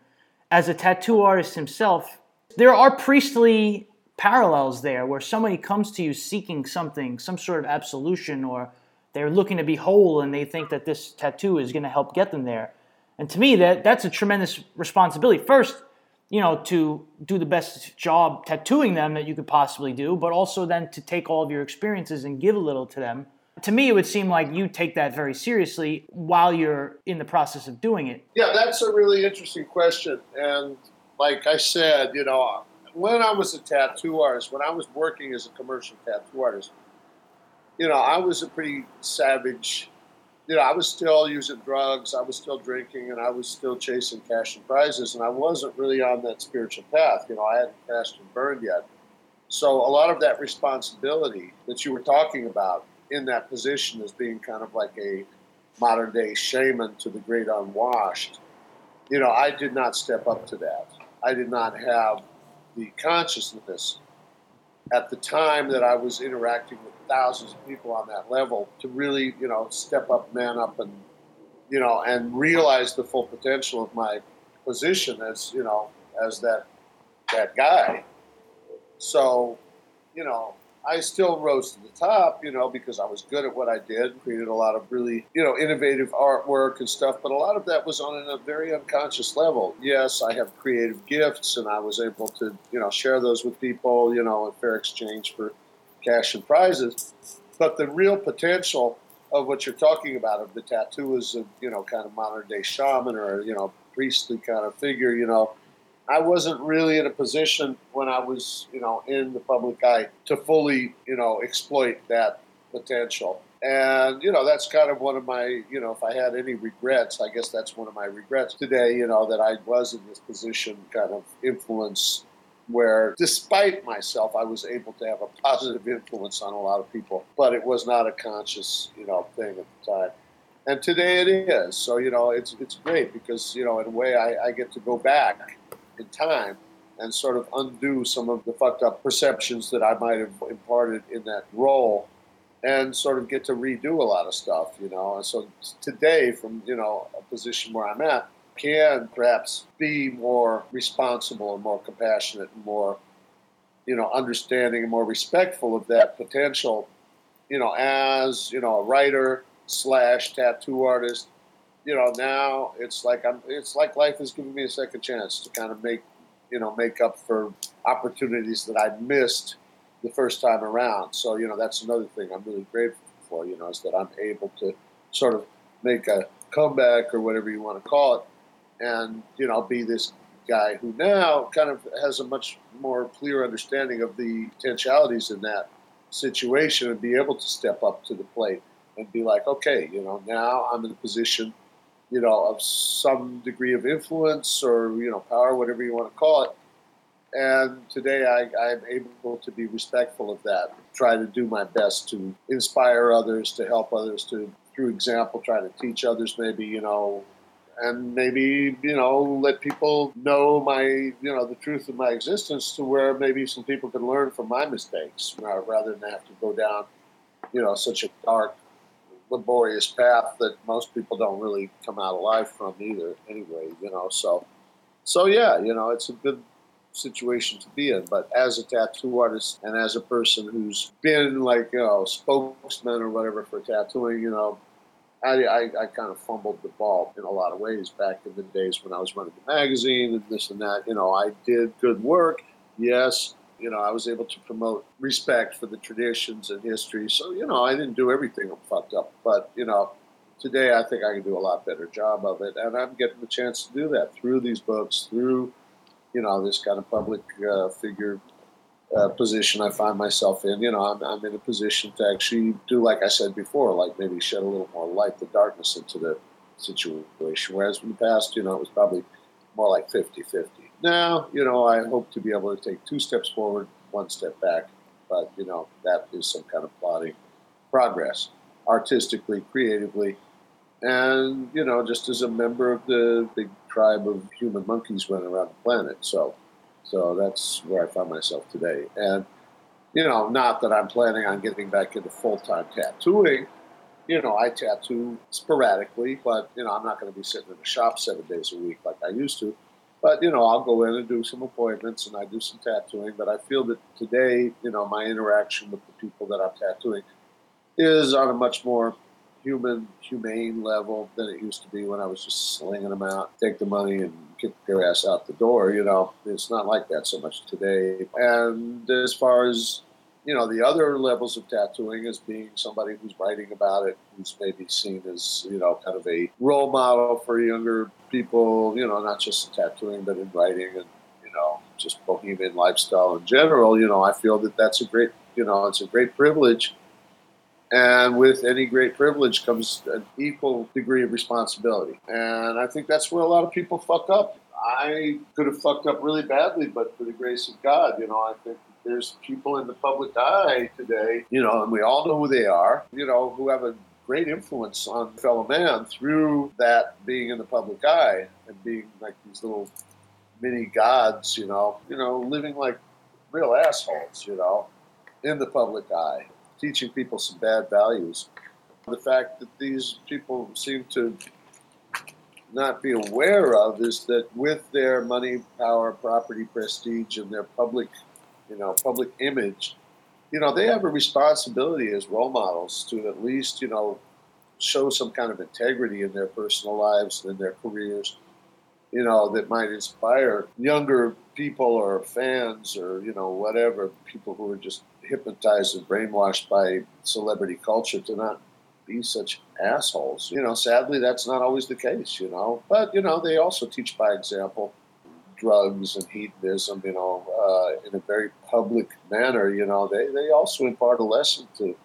As a tattoo artist himself, there are priestly parallels there where somebody comes to you seeking something, some sort of absolution, or they're looking to be whole and they think that this tattoo is going to help get them there. And to me, that that's a tremendous responsibility. First, you know, to do the best job tattooing them that you could possibly do, but also then to take all of your experiences and give a little to them to me, it would seem like you take that very seriously while you're in the process of doing it. Yeah, that's a really interesting question. And like I said, you know, when I was a tattoo artist, when I was working as a commercial tattoo artist, you know, I was a pretty savage. You know, I was still using drugs, I was still drinking, and I was still chasing cash and prizes, and I wasn't really on that spiritual path. You know, I hadn't crashed and burned yet. So a lot of that responsibility that you were talking about in that position as being kind of like a modern day shaman to the great unwashed, you know, I did not step up to that. I did not have the consciousness at the time that I was interacting with thousands of people on that level to really, you know, step up, man up, and you know, and realize the full potential of my position as you know, as that that guy. So, you know, I still rose to the top, you know, because I was good at what I did, created a lot of really, you know, innovative artwork and stuff, but a lot of that was on a very unconscious level. Yes, I have creative gifts and I was able to, you know, share those with people, you know, in fair exchange for cash and prizes. But the real potential of what you're talking about, of the tattoo as a, you know, kind of modern day shaman or, you know, priestly kind of figure, you know, I wasn't really in a position when I was, you know, in the public eye to fully, you know, exploit that potential. And, you know, that's kind of one of my, you know, if I had any regrets, I guess that's one of my regrets today, you know, that I was in this position kind of influence where despite myself, I was able to have a positive influence on a lot of people, but it was not a conscious, you know, thing at the time. And today it is. So, you know, it's, it's great because, you know, in a way I, I get to go back in time and sort of undo some of the fucked up perceptions that I might have imparted in that role and sort of get to redo a lot of stuff, you know. And so today, from, you know, a position where I'm at, can perhaps be more responsible and more compassionate and more, you know, understanding and more respectful of that potential you know, as you know, a writer slash tattoo artist, you know, now it's like I'm. It's like life is giving me a second chance to kind of make, you know, make up for opportunities that I missed the first time around. So you know, that's another thing I'm really grateful for. You know, is that I'm able to sort of make a comeback or whatever you want to call it, and you know, be this guy who now kind of has a much more clear understanding of the potentialities in that situation and be able to step up to the plate and be like, okay, you know, now I'm in a position, you know, of some degree of influence or, you know, power, whatever you want to call it. And today I, I'm able to be respectful of that, try to do my best to inspire others, to help others, to, through example, try to teach others maybe, you know, and maybe you know let people know my you know the truth of my existence to where maybe some people can learn from my mistakes uh, rather than have to go down you know such a dark laborious path that most people don't really come out alive from either anyway you know so so yeah you know it's a good situation to be in but as a tattoo artist and as a person who's been like you know spokesman or whatever for tattooing you know I, I, I, kind of fumbled the ball in a lot of ways back in the days when I was running the magazine and this and that. You know, I did good work. Yes, you know, I was able to promote respect for the traditions and history. So, you know, I didn't do everything I'm fucked up. But, you know, today I think I can do a lot better job of it. And I'm getting the chance to do that through these books, through, you know, this kind of public uh, figure uh, position I find myself in. You know, I'm, I'm in a position to actually do, like I said before, like maybe shed a little more light, the darkness into the situation. Whereas in the past, you know, it was probably more like 50 50. Now, you know, I hope to be able to take two steps forward, one step back. But, you know, that is some kind of plotting progress, artistically, creatively, and, you know, just as a member of the big tribe of human monkeys running around the planet. So, so that's where I find myself today. And, you know, not that I'm planning on getting back into full time tattooing. You know, I tattoo sporadically, but, you know, I'm not going to be sitting in a shop seven days a week like I used to. But, you know, I'll go in and do some appointments and I do some tattooing. But I feel that today, you know, my interaction with the people that I'm tattooing is on a much more human, humane level than it used to be when I was just slinging them out, take the money and kick their ass out the door. You know, it's not like that so much today. And as far as you know, the other levels of tattooing is being somebody who's writing about it, who's maybe seen as, you know, kind of a role model for younger people, you know, not just in tattooing, but in writing and, you know, just bohemian lifestyle in general. You know, I feel that that's a great, you know, it's a great privilege and with any great privilege comes an equal degree of responsibility. And I think that's where a lot of people fuck up. I could have fucked up really badly, but for the grace of God, you know, I think there's people in the public eye today, you know, and we all know who they are, you know, who have a great influence on fellow man through that being in the public eye and being like these little mini gods, you know, you know, living like real assholes, you know, in the public eye teaching people some bad values. The fact that these people seem to not be aware of is that with their money, power, property, prestige, and their public, you know, public image, you know, they have a responsibility as role models to at least, you know, show some kind of integrity in their personal lives and in their careers, you know, that might inspire younger people or fans or, you know, whatever, people who are just hypnotized and brainwashed by celebrity culture to not be such assholes. You know, sadly, that's not always the case, you know. But, you know, they also teach by example drugs and hedonism, you know, uh, in a very public manner. You know, they, they also impart a lesson to,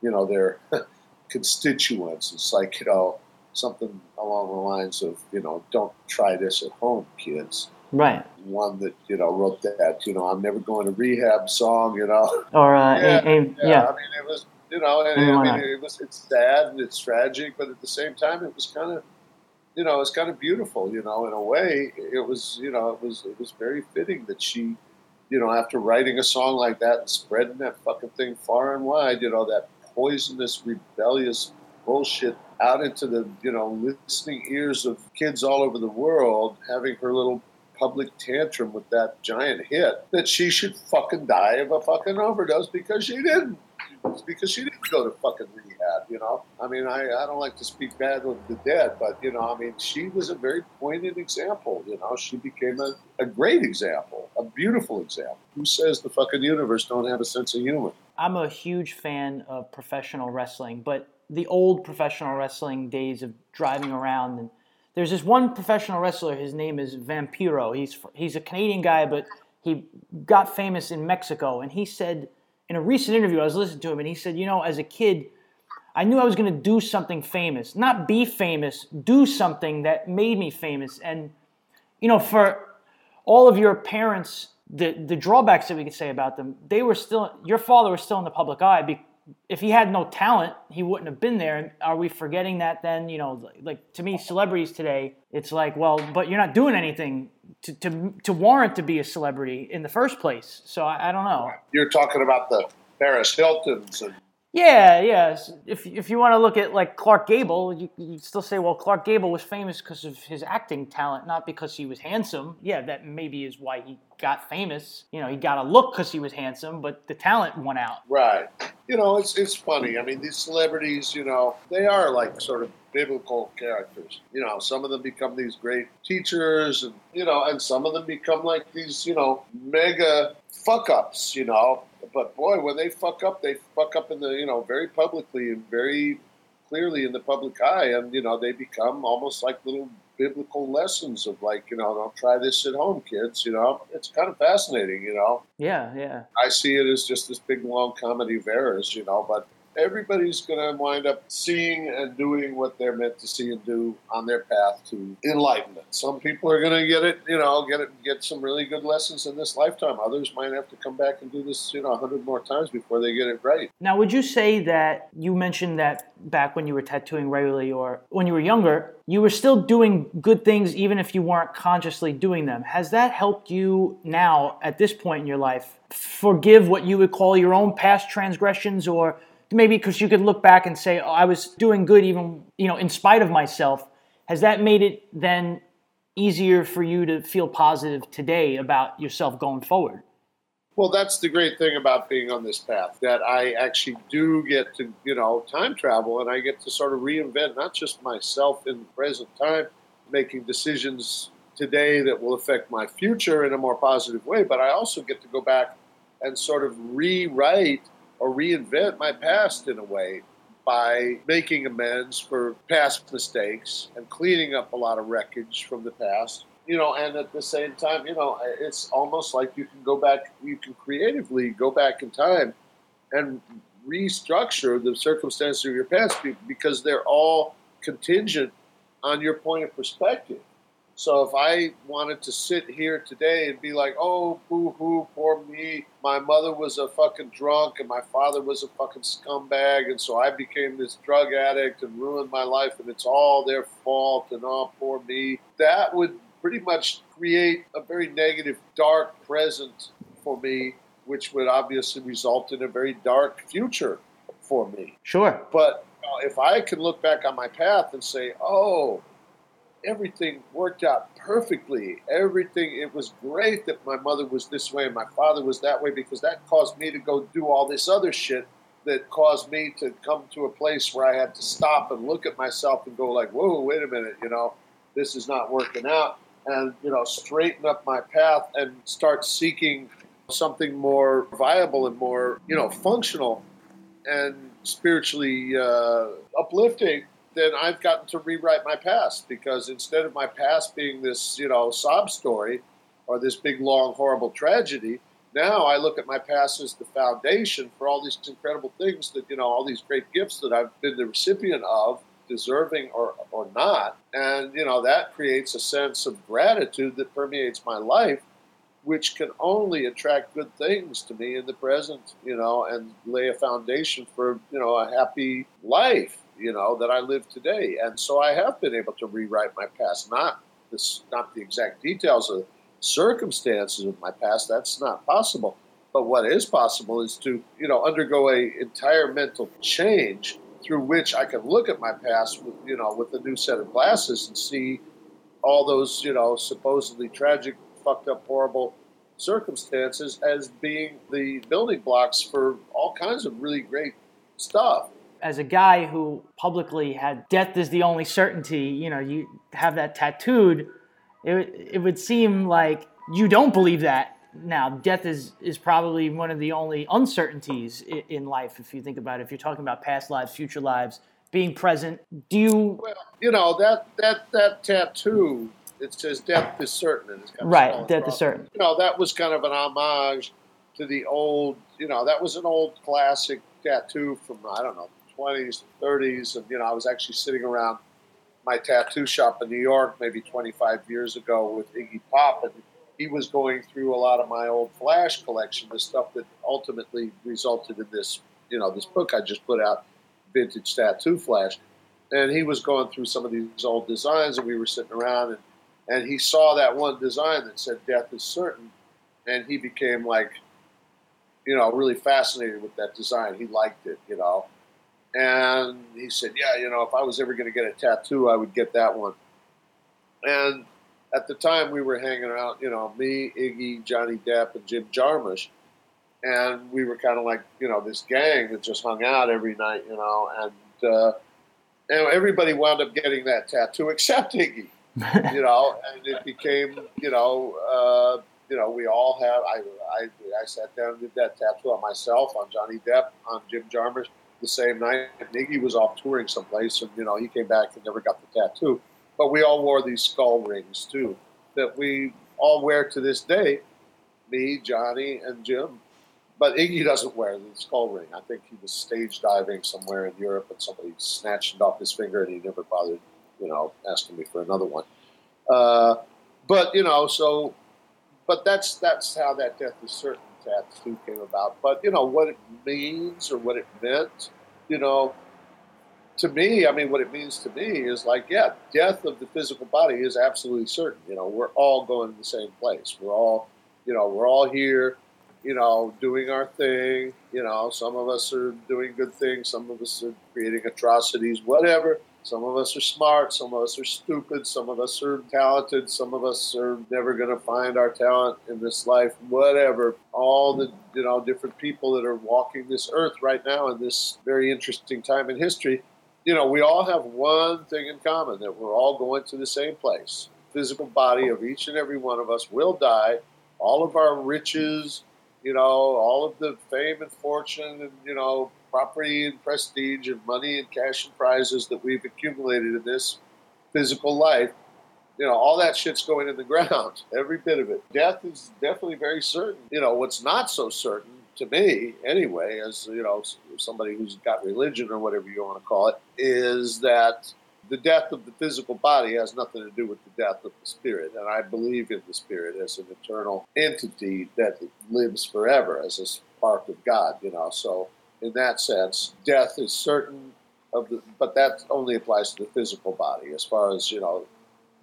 you know, their constituents. It's like, you know, something along the lines of, you know, don't try this at home, kids. Right. One that you know wrote that you know I'm never going to rehab song. You know. Or uh, yeah, a, a, yeah. yeah. I mean, it was you know, and, I mean, it was it's sad and it's tragic, but at the same time, it was kind of you know, it's kind of beautiful. You know, in a way, it was you know, it was it was very fitting that she. You know, after writing a song like that and spreading that fucking thing far and wide, you know, that poisonous, rebellious bullshit out into the you know listening ears of kids all over the world, having her little public tantrum with that giant hit that she should fucking die of a fucking overdose because she didn't. Because she didn't go to fucking rehab, you know. I mean, I, I don't like to speak bad of the dead, but you know, I mean, she was a very pointed example. You know, she became a, a great example, a beautiful example. Who says the fucking universe don't have a sense of humor? I'm a huge fan of professional wrestling, but the old professional wrestling days of driving around and there's this one professional wrestler. His name is Vampiro. He's he's a Canadian guy, but he got famous in Mexico. And he said in a recent interview, I was listening to him, and he said, you know, as a kid, I knew I was going to do something famous, not be famous, do something that made me famous. And you know, for all of your parents, the the drawbacks that we could say about them, they were still your father was still in the public eye if he had no talent, he wouldn't have been there. Are we forgetting that then? You know, like to me, celebrities today, it's like, well, but you're not doing anything to, to, to warrant to be a celebrity in the first place. So I, I don't know. You're talking about the Paris Hiltons and yeah, yeah. If if you want to look at like Clark Gable, you you still say, well, Clark Gable was famous because of his acting talent, not because he was handsome. Yeah, that maybe is why he got famous. You know, he got a look because he was handsome, but the talent won out. Right. You know, it's it's funny. I mean, these celebrities, you know, they are like sort of biblical characters. You know, some of them become these great teachers, and you know, and some of them become like these, you know, mega fuck ups. You know, but boy, when they fuck up, they fuck up in the you know very publicly and very clearly in the public eye, and you know they become almost like little biblical lessons of like you know don't try this at home, kids. You know, it's kind of fascinating. You know. Yeah, yeah. I see it as just this big long comedy of errors. You know, but everybody's going to wind up seeing and doing what they're meant to see and do on their path to enlightenment. Some people are going to get it, you know, get it, get some really good lessons in this lifetime. Others might have to come back and do this, you know, a hundred more times before they get it right. Now, would you say that you mentioned that back when you were tattooing regularly or when you were younger, you were still doing good things even if you weren't consciously doing them. Has that helped you now at this point in your life forgive what you would call your own past transgressions or maybe because you could look back and say, oh, I was doing good even, you know, in spite of myself. Has that made it then easier for you to feel positive today about yourself going forward? Well, that's the great thing about being on this path that I actually do get to, you know, time travel and I get to sort of reinvent not just myself in the present time, making decisions today that will affect my future in a more positive way, but I also get to go back and sort of rewrite or reinvent my past in a way by making amends for past mistakes and cleaning up a lot of wreckage from the past. You know, and at the same time, you know, it's almost like you can go back, you can creatively go back in time and restructure the circumstances of your past because they're all contingent on your point of perspective. So if I wanted to sit here today and be like, oh, boo hoo, poor me, my mother was a fucking drunk and my father was a fucking scumbag, and so I became this drug addict and ruined my life, and it's all their fault, and oh, poor me, that would pretty much create a very negative, dark present for me, which would obviously result in a very dark future for me. Sure. But if I can look back on my path and say, oh, everything worked out perfectly. Everything, it was great that my mother was this way and my father was that way because that caused me to go do all this other shit that caused me to come to a place where I had to stop and look at myself and go like, whoa, wait a minute, you know, this is not working out. And, you know, straighten up my path and start seeking something more viable and more, you know, functional and spiritually uh, uplifting then I've gotten to rewrite my past because instead of my past being this, you know, sob story or this big, long, horrible tragedy, now I look at my past as the foundation for all these incredible things that, you know, all these great gifts that I've been the recipient of, deserving or, or not. And, you know, that creates a sense of gratitude that permeates my life, which can only attract good things to me in the present, you know, and lay a foundation for, you know, a happy life you know, that I live today. And so I have been able to rewrite my past, not this, not the exact details of circumstances of my past. That's not possible. But what is possible is to, you know, undergo a entire mental change through which I can look at my past with, you know, with a new set of glasses and see all those, you know, supposedly tragic, fucked up, horrible circumstances as being the building blocks for all kinds of really great stuff. As a guy who publicly had death is the only certainty, you know, you have that tattooed, it, it would seem like you don't believe that now. Death is, is probably one of the only uncertainties in, in life, if you think about it. If you're talking about past lives, future lives, being present, do you. Well, you know, that, that, that tattoo it says death is certain. right, death is certain. You know, that was kind of an homage to the old, you know, that was an old classic tattoo from, I don't know, 20s, and 30s. And, you know, I was actually sitting around my tattoo shop in New York maybe 25 years ago with Iggy Pop. And he was going through a lot of my old Flash collection, the stuff that ultimately resulted in this, you know, this book I just put out, Vintage Tattoo Flash. And he was going through some of these old designs, and we were sitting around, and and he saw that one design that said death is certain and he became like you know really fascinated with that design he liked it you know and he said yeah you know if i was ever going to get a tattoo i would get that one. And at the time we were hanging out you know me iggy johnny depp and jim jarmusch. And we were kind of like you know this gang that just hung out every night you know and uh, and everybody wound up getting that tattoo except iggy you know, and it became, you know, uh, you know, we all have. I, I, I sat down and did that tattoo on myself, on Johnny Depp, on Jim Jarmusch the same night. Iggy was off touring someplace, and you know, he came back and never got the tattoo. But we all wore these skull rings too, that we all wear to this day. Me, Johnny, and Jim. But Iggy doesn't wear the skull ring. I think he was stage diving somewhere in Europe, and somebody snatched it off his finger, and he never bothered you know, asking me for another one. Uh, but you know, so, but that's that's how that death is certain tattoo came about. But you know what it means or what it meant, you know, to me, I mean, what it means to me is like, yeah, death of the physical body is absolutely certain. You know, we're all going to the same place. We're all, you know, we're all here, you know, doing our thing. You know, some of us are doing good things, some of us are creating atrocities, whatever. Some of us are smart, some of us are stupid, some of us are talented, some of us are never going to find our talent in this life, whatever. All the, you know, different people that are walking this earth right now in this very interesting time in history, you know, we all have one thing in common that we're all going to the same place. Physical body of each and every one of us will die. All of our riches, you know, all of the fame and fortune and, you know, property and prestige and money and cash and prizes that we've accumulated in this physical life, you know, all that shit's going in the ground, every bit of it. Death is definitely very certain. You know, what's not so certain to me, anyway, as you know, somebody who's got religion or whatever you want to call it, is that the death of the physical body has nothing to do with the death of the spirit. And I believe in the spirit as an eternal entity that lives forever as a spark of God, you know. So in that sense. Death is certain of the, but that only applies to the physical body. As far as you know,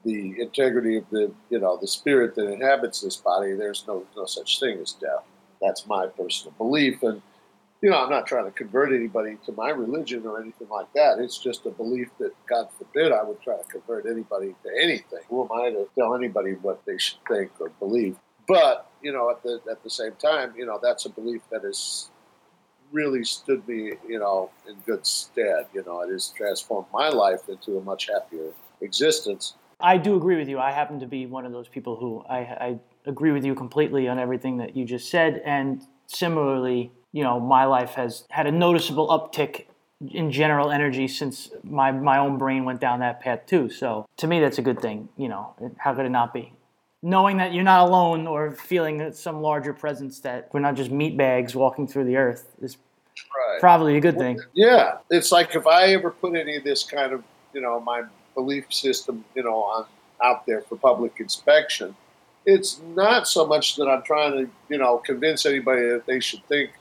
the integrity of the you know the spirit that inhabits this body, there's no no such thing as death. That's my personal belief, and you know I'm not trying to convert anybody to my religion or anything like that. It's just a belief that God forbid I would try to convert anybody to anything. Who am I to tell anybody what they should think or believe? But you know, at the at the same time, you know that's a belief that is really stood me, you know, in good stead. You know, it has transformed my life into a much happier existence. I do agree with you. I happen to be one of those people who I, I agree with you completely on everything that you just said. And similarly, you know, my life has had a noticeable uptick in general energy since my, my own brain went down that path too. So to me, that's a good thing. You know, how could it not be? Knowing that you're not alone or feeling some larger presence that we're not just meat bags walking through the earth is right. probably a good thing. Yeah, it's like if I ever put any of this kind of, you know, my belief system, you know, on out there for public inspection, it's not so much that I'm trying to, you know, convince anybody that they should think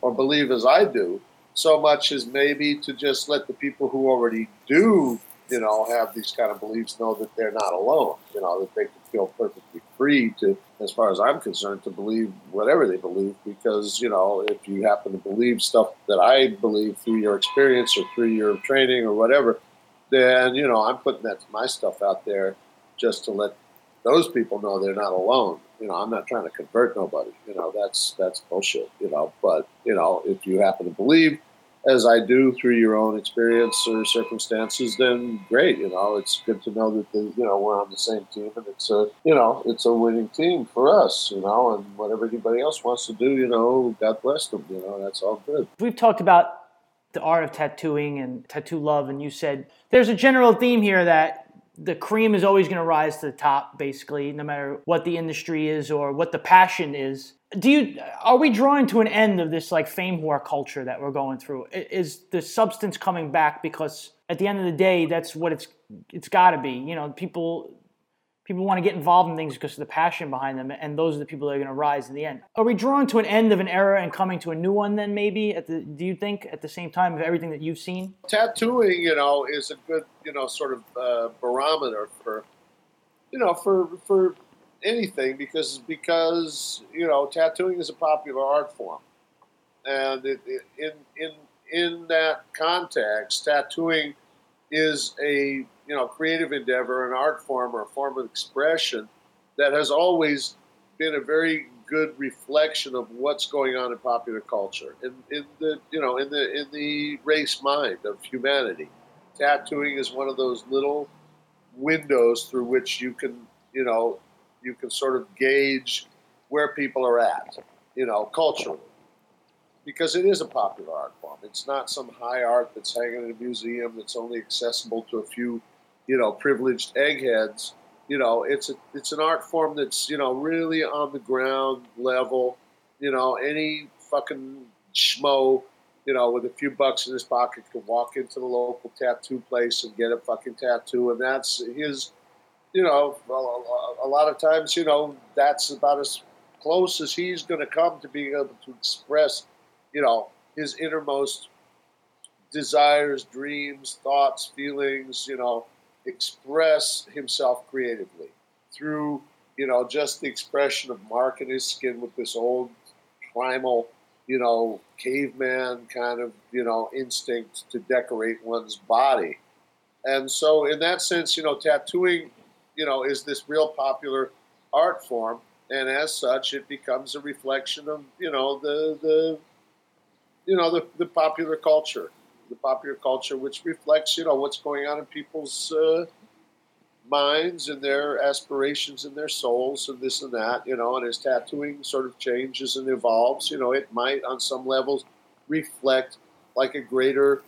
or believe as I do, so much as maybe to just let the people who already do, you know, have these kind of beliefs know that they're not alone, you know, that they can feel perfectly free to, as far as I'm concerned, to believe whatever they believe. Because you know, if you happen to believe stuff that I believe through your experience or through your training or whatever, then you know I'm putting that my stuff out there just to let those people know they're not alone. You know, I'm not trying to convert nobody. You know, that's that's bullshit. You know, but you know, if you happen to believe, as I do through your own experience or circumstances, then great. You know, it's good to know that the, you know we're on the same team, and it's a you know it's a winning team for us. You know, and whatever anybody else wants to do, you know, God bless them. You know, that's all good. We've talked about the art of tattooing and tattoo love, and you said there's a general theme here that the cream is always going to rise to the top basically no matter what the industry is or what the passion is. Do you are we drawing to an end of this like fame whore culture that we're going through? Is the substance coming back because at the end of the day that's what it's it's got to be? You know people people want to get involved in things because of the passion behind them and those are the people that are going to rise in the end. Are we drawing to an end of an era and coming to a new one then maybe at the do you think at the same time of everything that you've seen? Tattooing you know is a good you know sort of uh, barometer for you know for for anything because because you know tattooing is a popular art form. And it, it, in in in that context tattooing is a you know creative endeavor, an art form, or a form of expression that has always been a very good reflection of what's going on in popular culture, in, in the you know in the in the race mind of humanity. Tattooing is one of those little windows through which you can you know you can sort of gauge where people are at, you know, culturally because it is a popular art form. It's not some high art that's hanging in a museum that's only accessible to a few, you know, privileged eggheads. You know, it's a it's an art form that's you know really on the ground level. You know, any fucking schmo, you know, with a few bucks in his pocket can walk into the local tattoo place and get a fucking tattoo, and that's his. You know, a lot of times, you know, that's about as close as he's going to come to being able to express you know, his innermost desires, dreams, thoughts, feelings, you know, express himself creatively through, you know, just the expression of marking his skin with this old primal, you know, caveman kind of, you know, instinct to decorate one's body. And so, in that sense, you know, tattooing, you know, is this real popular art form. And as such, it becomes a reflection of, you know, the, the you know the, the popular culture, the popular culture, which reflects you know what's going on in people's uh, minds and their aspirations and their souls and this and that. You know, and as tattooing sort of changes and evolves, you know, it might on some levels reflect like a greater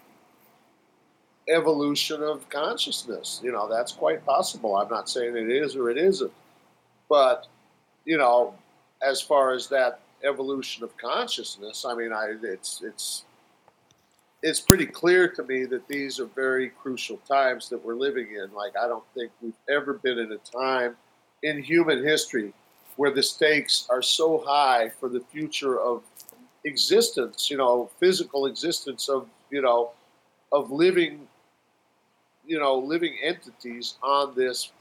evolution of consciousness. You know, that's quite possible. I'm not saying it is or it isn't, but you know, as far as that evolution of consciousness. I mean, I it's it's it's pretty clear to me that these are very crucial times that we're living in. Like, I don't think we've ever been in a time in human history where the stakes are so high for the future of existence, you know, physical existence of, you know, of living, you know, living entities on this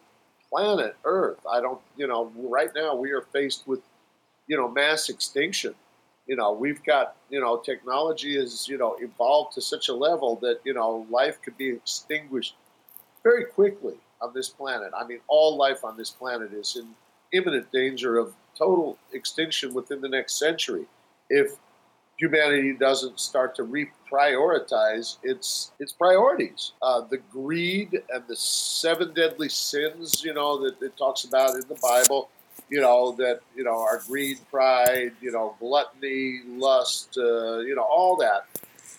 planet Earth. I don't, you know, right now we are faced with you know, mass extinction. You know, we've got, you know, technology has, you know, evolved to such a level that, you know, life could be extinguished very quickly on this planet. I mean, all life on this planet is in imminent danger of total extinction within the next century if humanity doesn't start to reprioritize its its priorities. Uh, the greed and the seven deadly sins, you know, that it talks about in the Bible, you know, that, you know, our greed, pride, you know, gluttony, lust, uh, you know, all that,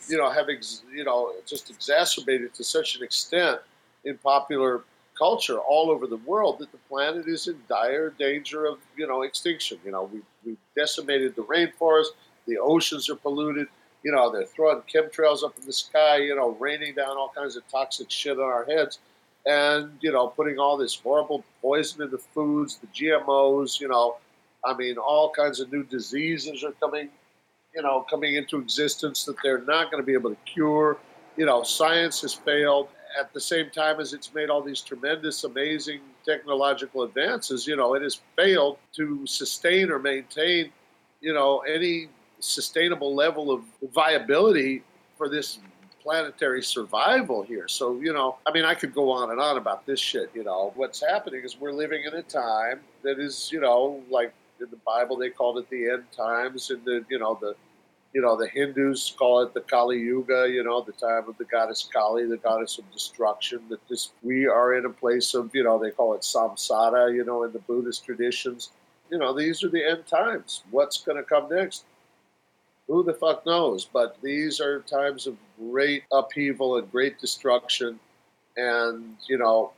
you know, have, ex- you know, just exacerbated to such an extent in popular culture all over the world that the planet is in dire danger of, you know, extinction. You know, we, we've decimated the rainforest, the oceans are polluted, you know, they're throwing chemtrails up in the sky, you know, raining down all kinds of toxic shit on our heads and you know putting all this horrible poison in the foods, the GMOs. You know, I mean, all kinds of new diseases are coming, you know, coming into existence that they're not going to be able to cure. You know, science has failed. At the same time as it's made all these tremendous, amazing technological advances, you know, it has failed to sustain or maintain, you know, any sustainable level of viability for this planetary survival here. So, you know, I mean, I could go on and on about this shit. You know, what's happening is we're living in a time that is, you know, like in the Bible they called it the end times, and the, you know, the you know, the Hindus call it the Kali Yuga, you know, the time of the goddess Kali, the goddess of destruction. That this we are in a place of, you know, they call it samsara, you know, in the Buddhist traditions. You know, these are the end times. What's going to come next? Who the fuck knows? But these are times of great upheaval and great destruction. And, you know,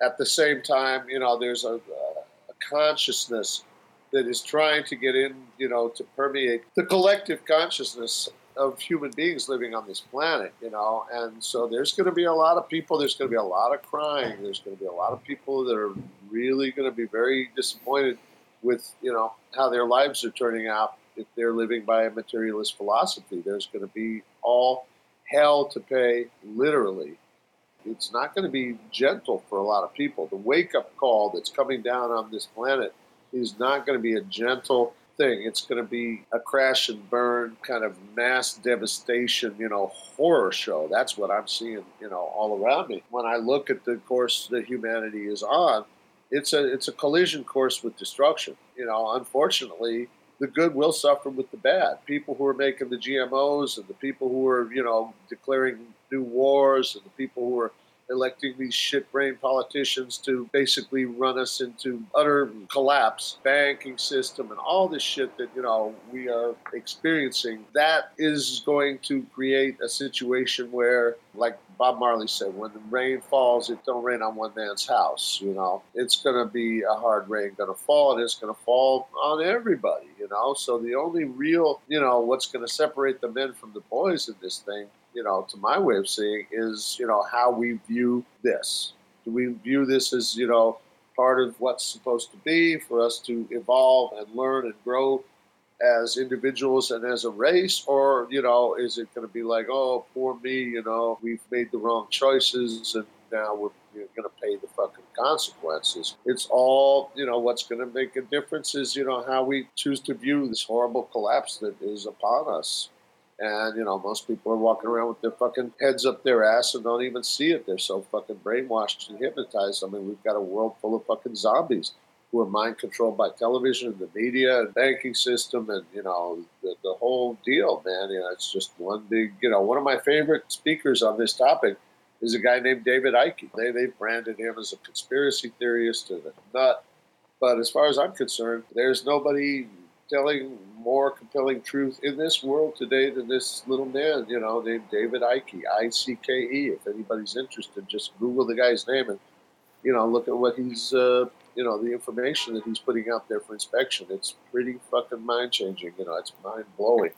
at the same time, you know, there's a, a consciousness that is trying to get in, you know, to permeate the collective consciousness of human beings living on this planet, you know. And so there's going to be a lot of people, there's going to be a lot of crying, there's going to be a lot of people that are really going to be very disappointed with, you know, how their lives are turning out if they're living by a materialist philosophy. There's going to be all hell to pay, literally. It's not going to be gentle for a lot of people. The wake up call that's coming down on this planet is not going to be a gentle thing. It's going to be a crash and burn kind of mass devastation, you know, horror show. That's what I'm seeing, you know, all around me. When I look at the course that humanity is on, it's a it's a collision course with destruction. You know, unfortunately, the good will suffer with the bad. People who are making the GMOs and the people who are, you know, declaring new wars and the people who are electing these shit brain politicians to basically run us into utter collapse, banking system, and all this shit that, you know, we are experiencing, that is going to create a situation where, like Bob Marley said, when the rain falls, it don't rain on one man's house, you know. It's going to be a hard rain going to fall, and it's going to fall on everybody, you know. So the only real, you know, what's going to separate the men from the boys in this thing you know, to my way of seeing is, you know, how we view this. Do we view this as, you know, part of what's supposed to be for us to evolve and learn and grow as individuals and as a race? Or, you know, is it going to be like, oh, poor me, you know, we've made the wrong choices and now we're you're going to pay the fucking consequences. It's all, you know, what's going to make a difference is, you know, how we choose to view this horrible collapse that is upon us. And, you know, most people are walking around with their fucking heads up their ass and don't even see it. They're so fucking brainwashed and hypnotized. I mean, we've got a world full of fucking zombies who are mind controlled by television and the media and banking system and, you know, the, the whole deal, man. You know, it's just one big, you know, one of my favorite speakers on this topic is a guy named David Icke. They, they branded him as a conspiracy theorist and a nut. But as far as I'm concerned, there's nobody telling more compelling truth in this world today than this little man, you know, named David Icke, I C K E. If anybody's interested, just Google the guy's name and, you know, look at what he's, uh, you know, the information that he's putting out there for inspection. It's pretty fucking mind changing, you know, it's mind blowing.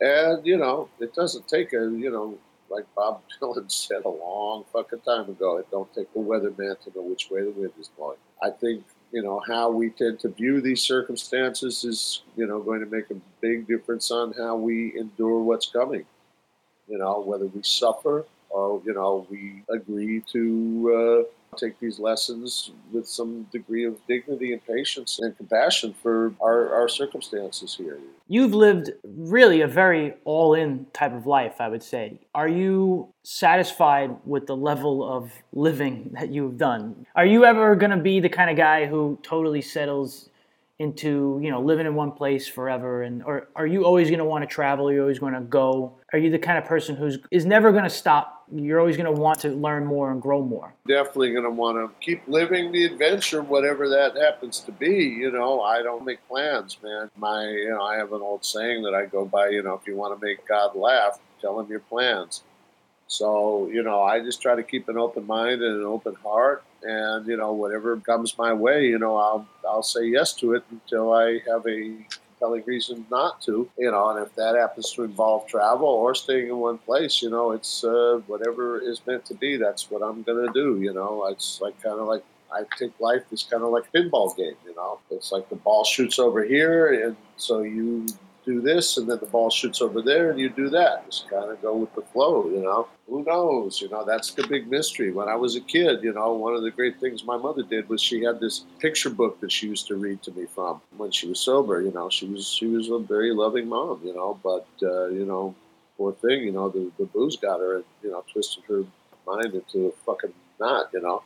And, you know, it doesn't take a, you know, like Bob Dylan said a long fucking time ago, it don't take a weatherman to know which way the wind is blowing. I think you know how we tend to view these circumstances is you know going to make a big difference on how we endure what's coming you know whether we suffer or you know we agree to uh, take these lessons with some degree of dignity and patience and compassion for our, our circumstances here. You've lived really a very all in type of life, I would say. Are you satisfied with the level of living that you've done? Are you ever going to be the kind of guy who totally settles into you know living in one place forever and or are you always going to want to travel are you're always going to go are you the kind of person who's is never going to stop you're always going to want to learn more and grow more. Definitely going to want to keep living the adventure whatever that happens to be you know? I don't make plans man. My you know i have an old saying that i go by you know if you want to make god laugh tell him your plans. So, you know, I just try to keep an open mind and an open heart. And, you know, whatever comes my way, you know, I'll, I'll say yes to it until I have a compelling reason not to, you know, and if that happens to involve travel or staying in one place, you know, it's uh, whatever is meant to be, that's what I'm going to do, you know. It's like kind of like I think life is kind of like a pinball game, you know. It's like the ball shoots over here, and so you do this, and then the ball shoots over there, and you do that. Just kind of go with the flow, you know. Who knows? You know, that's the big mystery. When I was a kid, you know, one of the great things my mother did was she had this picture book that she used to read to me from when she was sober. You know, she was she was a very loving mom, you know, but uh, you know, poor thing, you know, the, the booze got her and, you know, twisted her mind into a fucking knot, you know.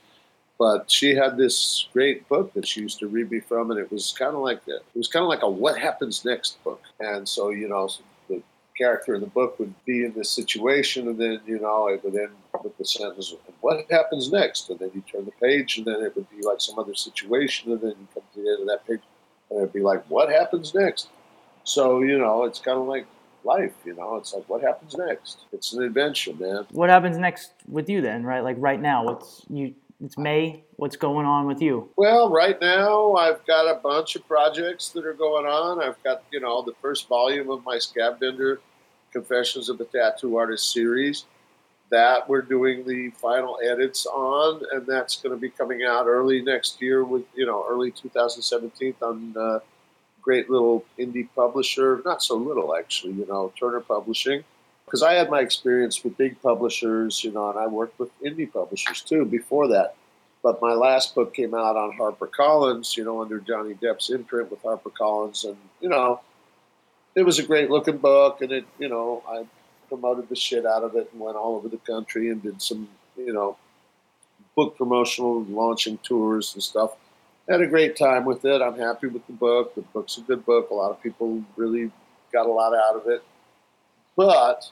But she had this great book that she used to read me from, and it was kind of like a, it was kind of like a "What Happens Next" book. And so, you know, the character in the book would be in this situation, and then, you know, it would end with the sentence, "What happens next?" And then you turn the page, and then it would be like some other situation, and then you come to the end of that page, and it'd be like, "What happens next?" So, you know, it's kind of like life, you know. It's like what happens next? It's an adventure, man. What happens next with you then, right? Like right now, what's you it's May. What's going on with you? Well, right now I've got a bunch of projects that are going on. I've got, you know, the first volume of my Scab Vendor Confessions of a Tattoo Artist series that we're doing the final edits on, and that's going to be coming out early next year with, you know, early 2017 on a great little indie publisher, not so little actually, you know, Turner Publishing. Because I had my experience with big publishers, you know, and I worked with indie publishers too before that. But my last book came out on HarperCollins, you know, under Johnny Depp's imprint with HarperCollins, and you know, it was a great looking book, and it, you know, I promoted the shit out of it and went all over the country and did some, you know, book promotional launching tours and stuff had a great time with it. I'm happy with the book. The book's a good book. A lot of people really got a lot out of it. But,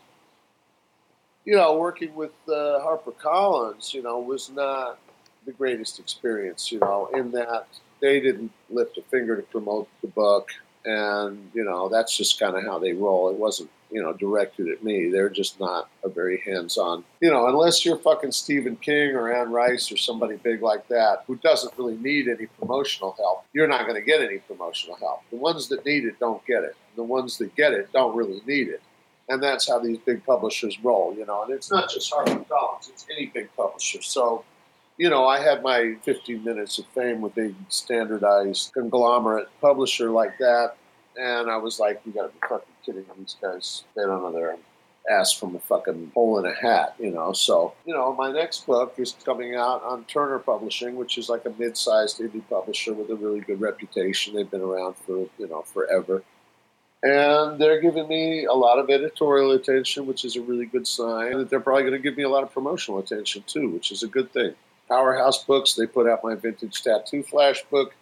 you know, working with uh, Harper Collins, you know, was not the greatest experience, you know, in that they didn't lift a finger to promote the book. And, you know, that's just kind of how they roll. It wasn't you know, directed at me. They're just not a very hands-on. You know, unless you're fucking Stephen King or Anne Rice or somebody big like that who doesn't really need any promotional help, you're not going to get any promotional help. The ones that need it don't get it. The ones that get it don't really need it. And that's how these big publishers roll, you know. And it's not just HarperCollins; it's any big publisher. So, you know, I had my 15 minutes of fame with a standardized conglomerate publisher like that, and I was like, "You got to be fucking kidding. These guys, they don't know their ass from a fucking hole in a hat, you know. So, you know, my next book is coming out on Turner Publishing, which is like a mid-sized indie publisher with a really good reputation. They've been around for, you know, forever. And they're giving me a lot of editorial attention, which is a really good sign. That they're probably going to give me a lot of promotional attention too, which is a good thing. Powerhouse Books, they put out my vintage tattoo flash book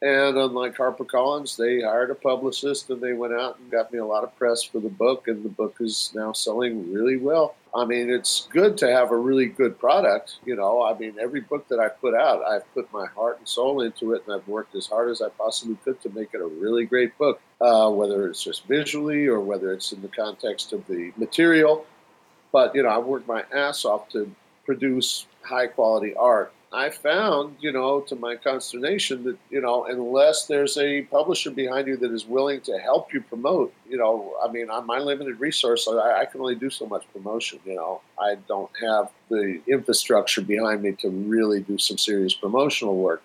and unlike HarperCollins, they hired a publicist and they went out and got me a lot of press for the book, and the book is now selling really well. I mean, it's good to have a really good product. You know, I mean, every book that I put out, I've put my heart and soul into it, and I've worked as hard as I possibly could to make it a really great book, uh, whether it's just visually or whether it's in the context of the material. But, you know, I've worked my ass off to produce high quality art I found, you know, to my consternation, that you know, unless there's a publisher behind you that is willing to help you promote, you know, I mean, on my limited resource, I, I can only do so much promotion. You know, I don't have the infrastructure behind me to really do some serious promotional work.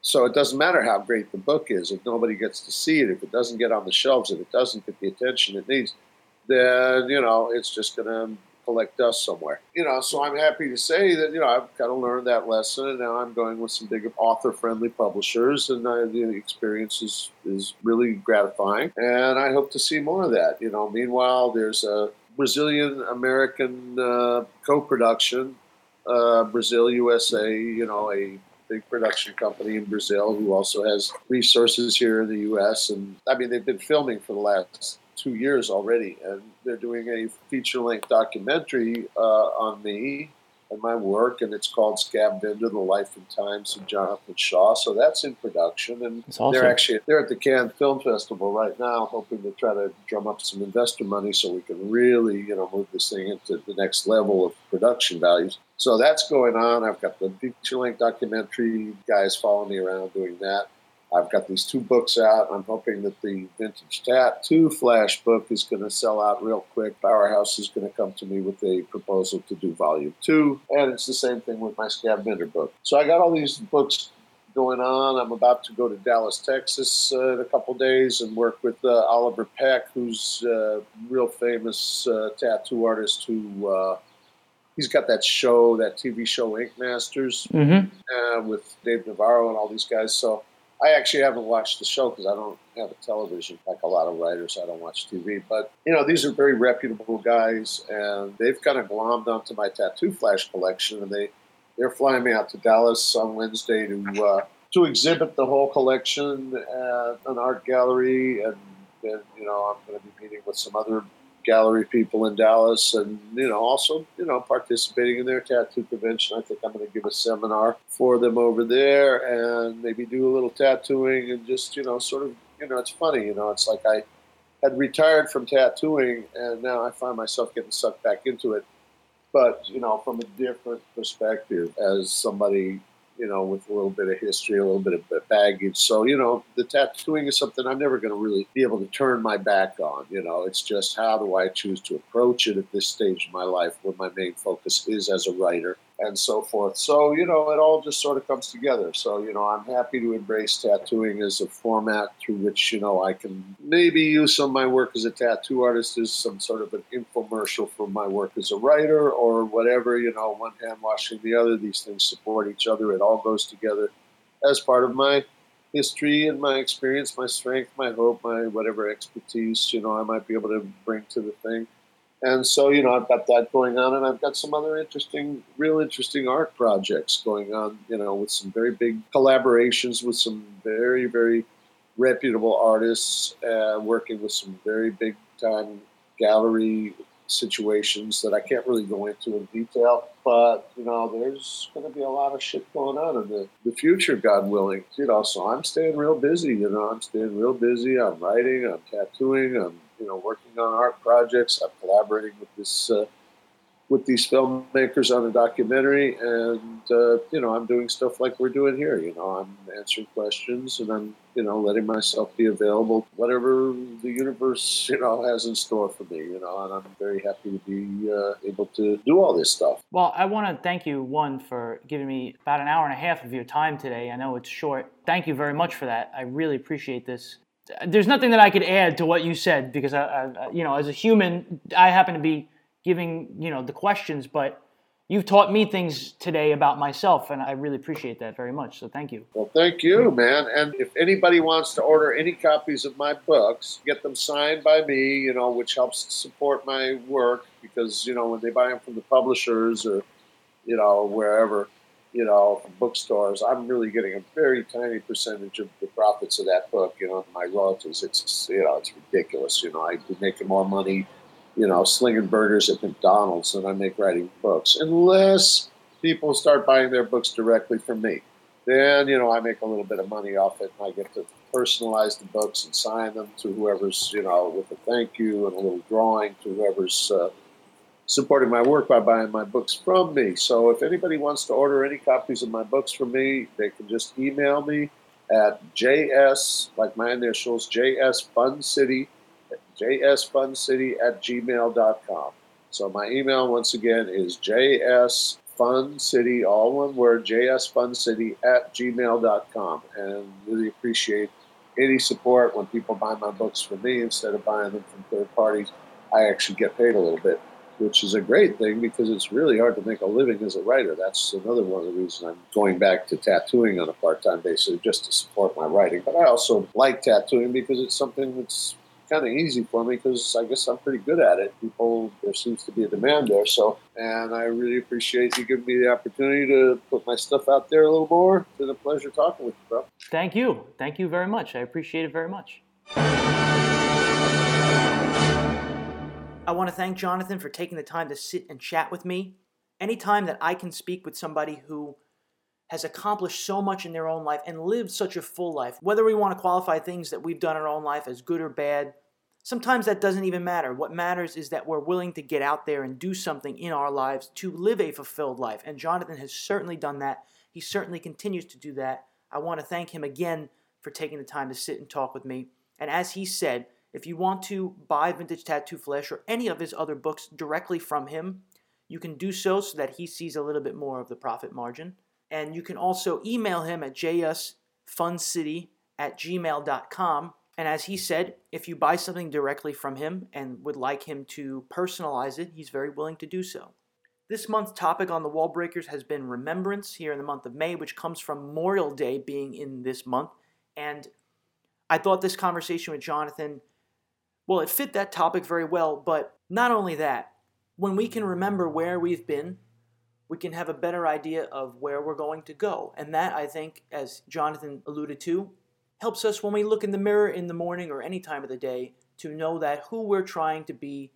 So it doesn't matter how great the book is if nobody gets to see it, if it doesn't get on the shelves, if it doesn't get the attention it needs, then you know it's just going to collect dust somewhere. You know, so I'm happy to say that you know I've kind of learned that lesson, and now I'm going with some big author-friendly publishers, and uh, the experience is is really gratifying, and I hope to see more of that. You know, meanwhile, there's a Brazilian American uh, co-production, uh, Brazil USA. You know, a big production company in Brazil who also has resources here in the U.S. And I mean, they've been filming for the last two years already, and they're doing a feature-length documentary uh, on me and my work, and it's called Scab Vendor: The Life and Times of Jonathan Shaw. So that's in production, and awesome. they're actually they're at the Cannes Film Festival right now, hoping to try to drum up some investor money so we can really, you know, move this thing into the next level of production values. So that's going on. I've got the feature-length documentary guys following me around doing that. I've got these two books out. I'm hoping that the Vintage Tattoo Flash book is going to sell out real quick. Powerhouse is going to come to me with a proposal to do volume two. And it's the same thing with my Scab Vendor book. So I got all these books going on. I'm about to go to Dallas, Texas uh, in a couple days and work with uh, Oliver Peck, who's a real famous uh, tattoo artist who uh, he's got that show, that TV show Ink Masters, mm-hmm. Uh, with Dave Navarro and all these guys. So I actually haven't watched the show because I don't have a television like a lot of writers. I don't watch TV. But, you know, these are very reputable guys, and they've kind of glommed onto my tattoo flash collection, and they, they're flying me out to Dallas on Wednesday to, uh, to exhibit the whole collection at an art gallery. And then, you know, I'm going to be meeting with some other gallery people in Dallas, and you know, also you know, participating in their tattoo convention. I think I'm going to give a seminar for them over there, and maybe do a little tattooing, and just you know, sort of you know, it's funny, you know, it's like I had retired from tattooing, and now I find myself getting sucked back into it, but you know, from a different perspective as somebody you know, with a little bit of history, a little bit of baggage. So, you know, the tattooing is something I'm never going to really be able to turn my back on. You know, it's just how do I choose to approach it at this stage of my life when my main focus is as a writer and so forth. So, you know, it all just sort of comes together. So, you know, I'm happy to embrace tattooing as a format through which, you know, I can maybe use some of my work as a tattoo artist as some sort of an infomercial for my work as a writer or whatever, you know, one hand washing the other. These things support each other. It all goes together as part of my history and my experience, my strength, my hope, my whatever expertise, you know, I might be able to bring to the thing. And so, you know, I've got that going on, and I've got some other interesting, real interesting art projects going on, you know, with some very big collaborations with some very, very reputable artists, uh, working with some very big time gallery situations that I can't really go into in detail. But, you know, there's going to be a lot of shit going on in the, the future, God willing. You know, so I'm staying real busy, you know, I'm staying real busy. I'm writing, I'm tattooing, I'm you know, working on art projects. I'm collaborating with this uh, with these filmmakers on a documentary, and uh, you know, I'm doing stuff like we're doing here. You know, I'm answering questions, and I'm you know letting myself be available, whatever the universe you know has in store for me. You know, and I'm very happy to be uh, able to do all this stuff. Well, I want to thank you one for giving me about an hour and a half of your time today. I know it's short. Thank you very much for that. I really appreciate this there's nothing that I could add to what you said because I, I, you know, as a human, I happen to be giving you know the questions, but you've taught me things today about myself, and I really appreciate that very much. So thank you. Well, thank you, man. And if anybody wants to order any copies of my books, get them signed by me, you know, which helps support my work because you know when they buy them from the publishers or you know wherever you know, from bookstores, I'm really getting a very tiny percentage of the profits of that book. You know, my royalties. It's you know, it's ridiculous. You know, I be making more money, you know, slinging burgers at McDonald's than I make writing books, unless people start buying their books directly from me. Then you know, I make a little bit of money off it, and I get to personalize the books and sign them to whoever's you know with a thank you and a little drawing to whoever's. Uh, supporting my work by buying my books from me. So if anybody wants to order any copies of my books from me, they can just email me at js, like my initials, jsfuncity, jsfuncity at gmail.com. So my email, once again, is js Fun City, all one word, jsfuncity at gmail.com. And really appreciate any support when people buy my books from me instead of buying them from third parties. I actually get paid a little bit which is a great thing because it's really hard to make a living as a writer. That's another one of the reasons I'm going back to tattooing on a part time basis just to support my writing. But I also like tattooing because it's something that's kind of easy for me because I guess I'm pretty good at it. People, there seems to be a demand there. So, and I really appreciate you giving me the opportunity to put my stuff out there a little more. It's been a pleasure talking with you, bro. Thank you. Thank you very much. I appreciate it very much. I want to thank Jonathan for taking the time to sit and chat with me. Anytime that I can speak with somebody who has accomplished so much in their own life and lived such a full life, whether we want to qualify things that we've done in our own life as good or bad, sometimes that doesn't even matter. What matters is that we're willing to get out there and do something in our lives to live a fulfilled life. And Jonathan has certainly done that. He certainly continues to do that. I want to thank him again for taking the time to sit and talk with me. And as he said, if you want to buy Vintage Tattoo Flash or any of his other books directly from him, you can do so so that he sees a little bit more of the profit margin. And you can also email him at jsfuncity at gmail.com. And as he said, if you buy something directly from him and would like him to personalize it, he's very willing to do so. This month's topic on the Wall Breakers has been remembrance here in the month of May, which comes from Memorial Day being in this month And I thought this conversation with Jonathan, well, it fit that topic very well, but not only that, when we can remember where we've been, we can have a better idea of where we're going to go. And that, I think, as Jonathan alluded to, helps us when we look in the mirror in the morning or any time of the day to know that who we're trying to be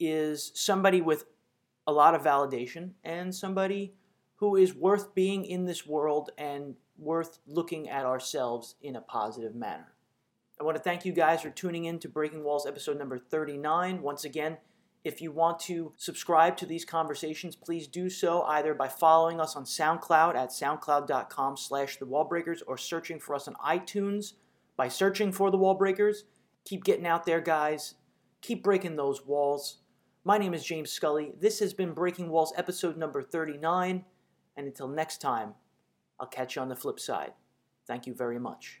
is somebody with a lot of validation and somebody who is worth being in this world and worth looking at ourselves in a positive manner. I want to thank you guys for tuning in to Breaking Walls episode number 39. Once again, if you want to subscribe to these conversations, please do so either by following us on SoundCloud at soundcloud.com slash the or searching for us on iTunes by searching for the wallbreakers. Keep getting out there, guys. Keep breaking those walls. My name is James Scully. This has been Breaking Walls episode number 39. And until next time, I'll catch you on the flip side. Thank you very much.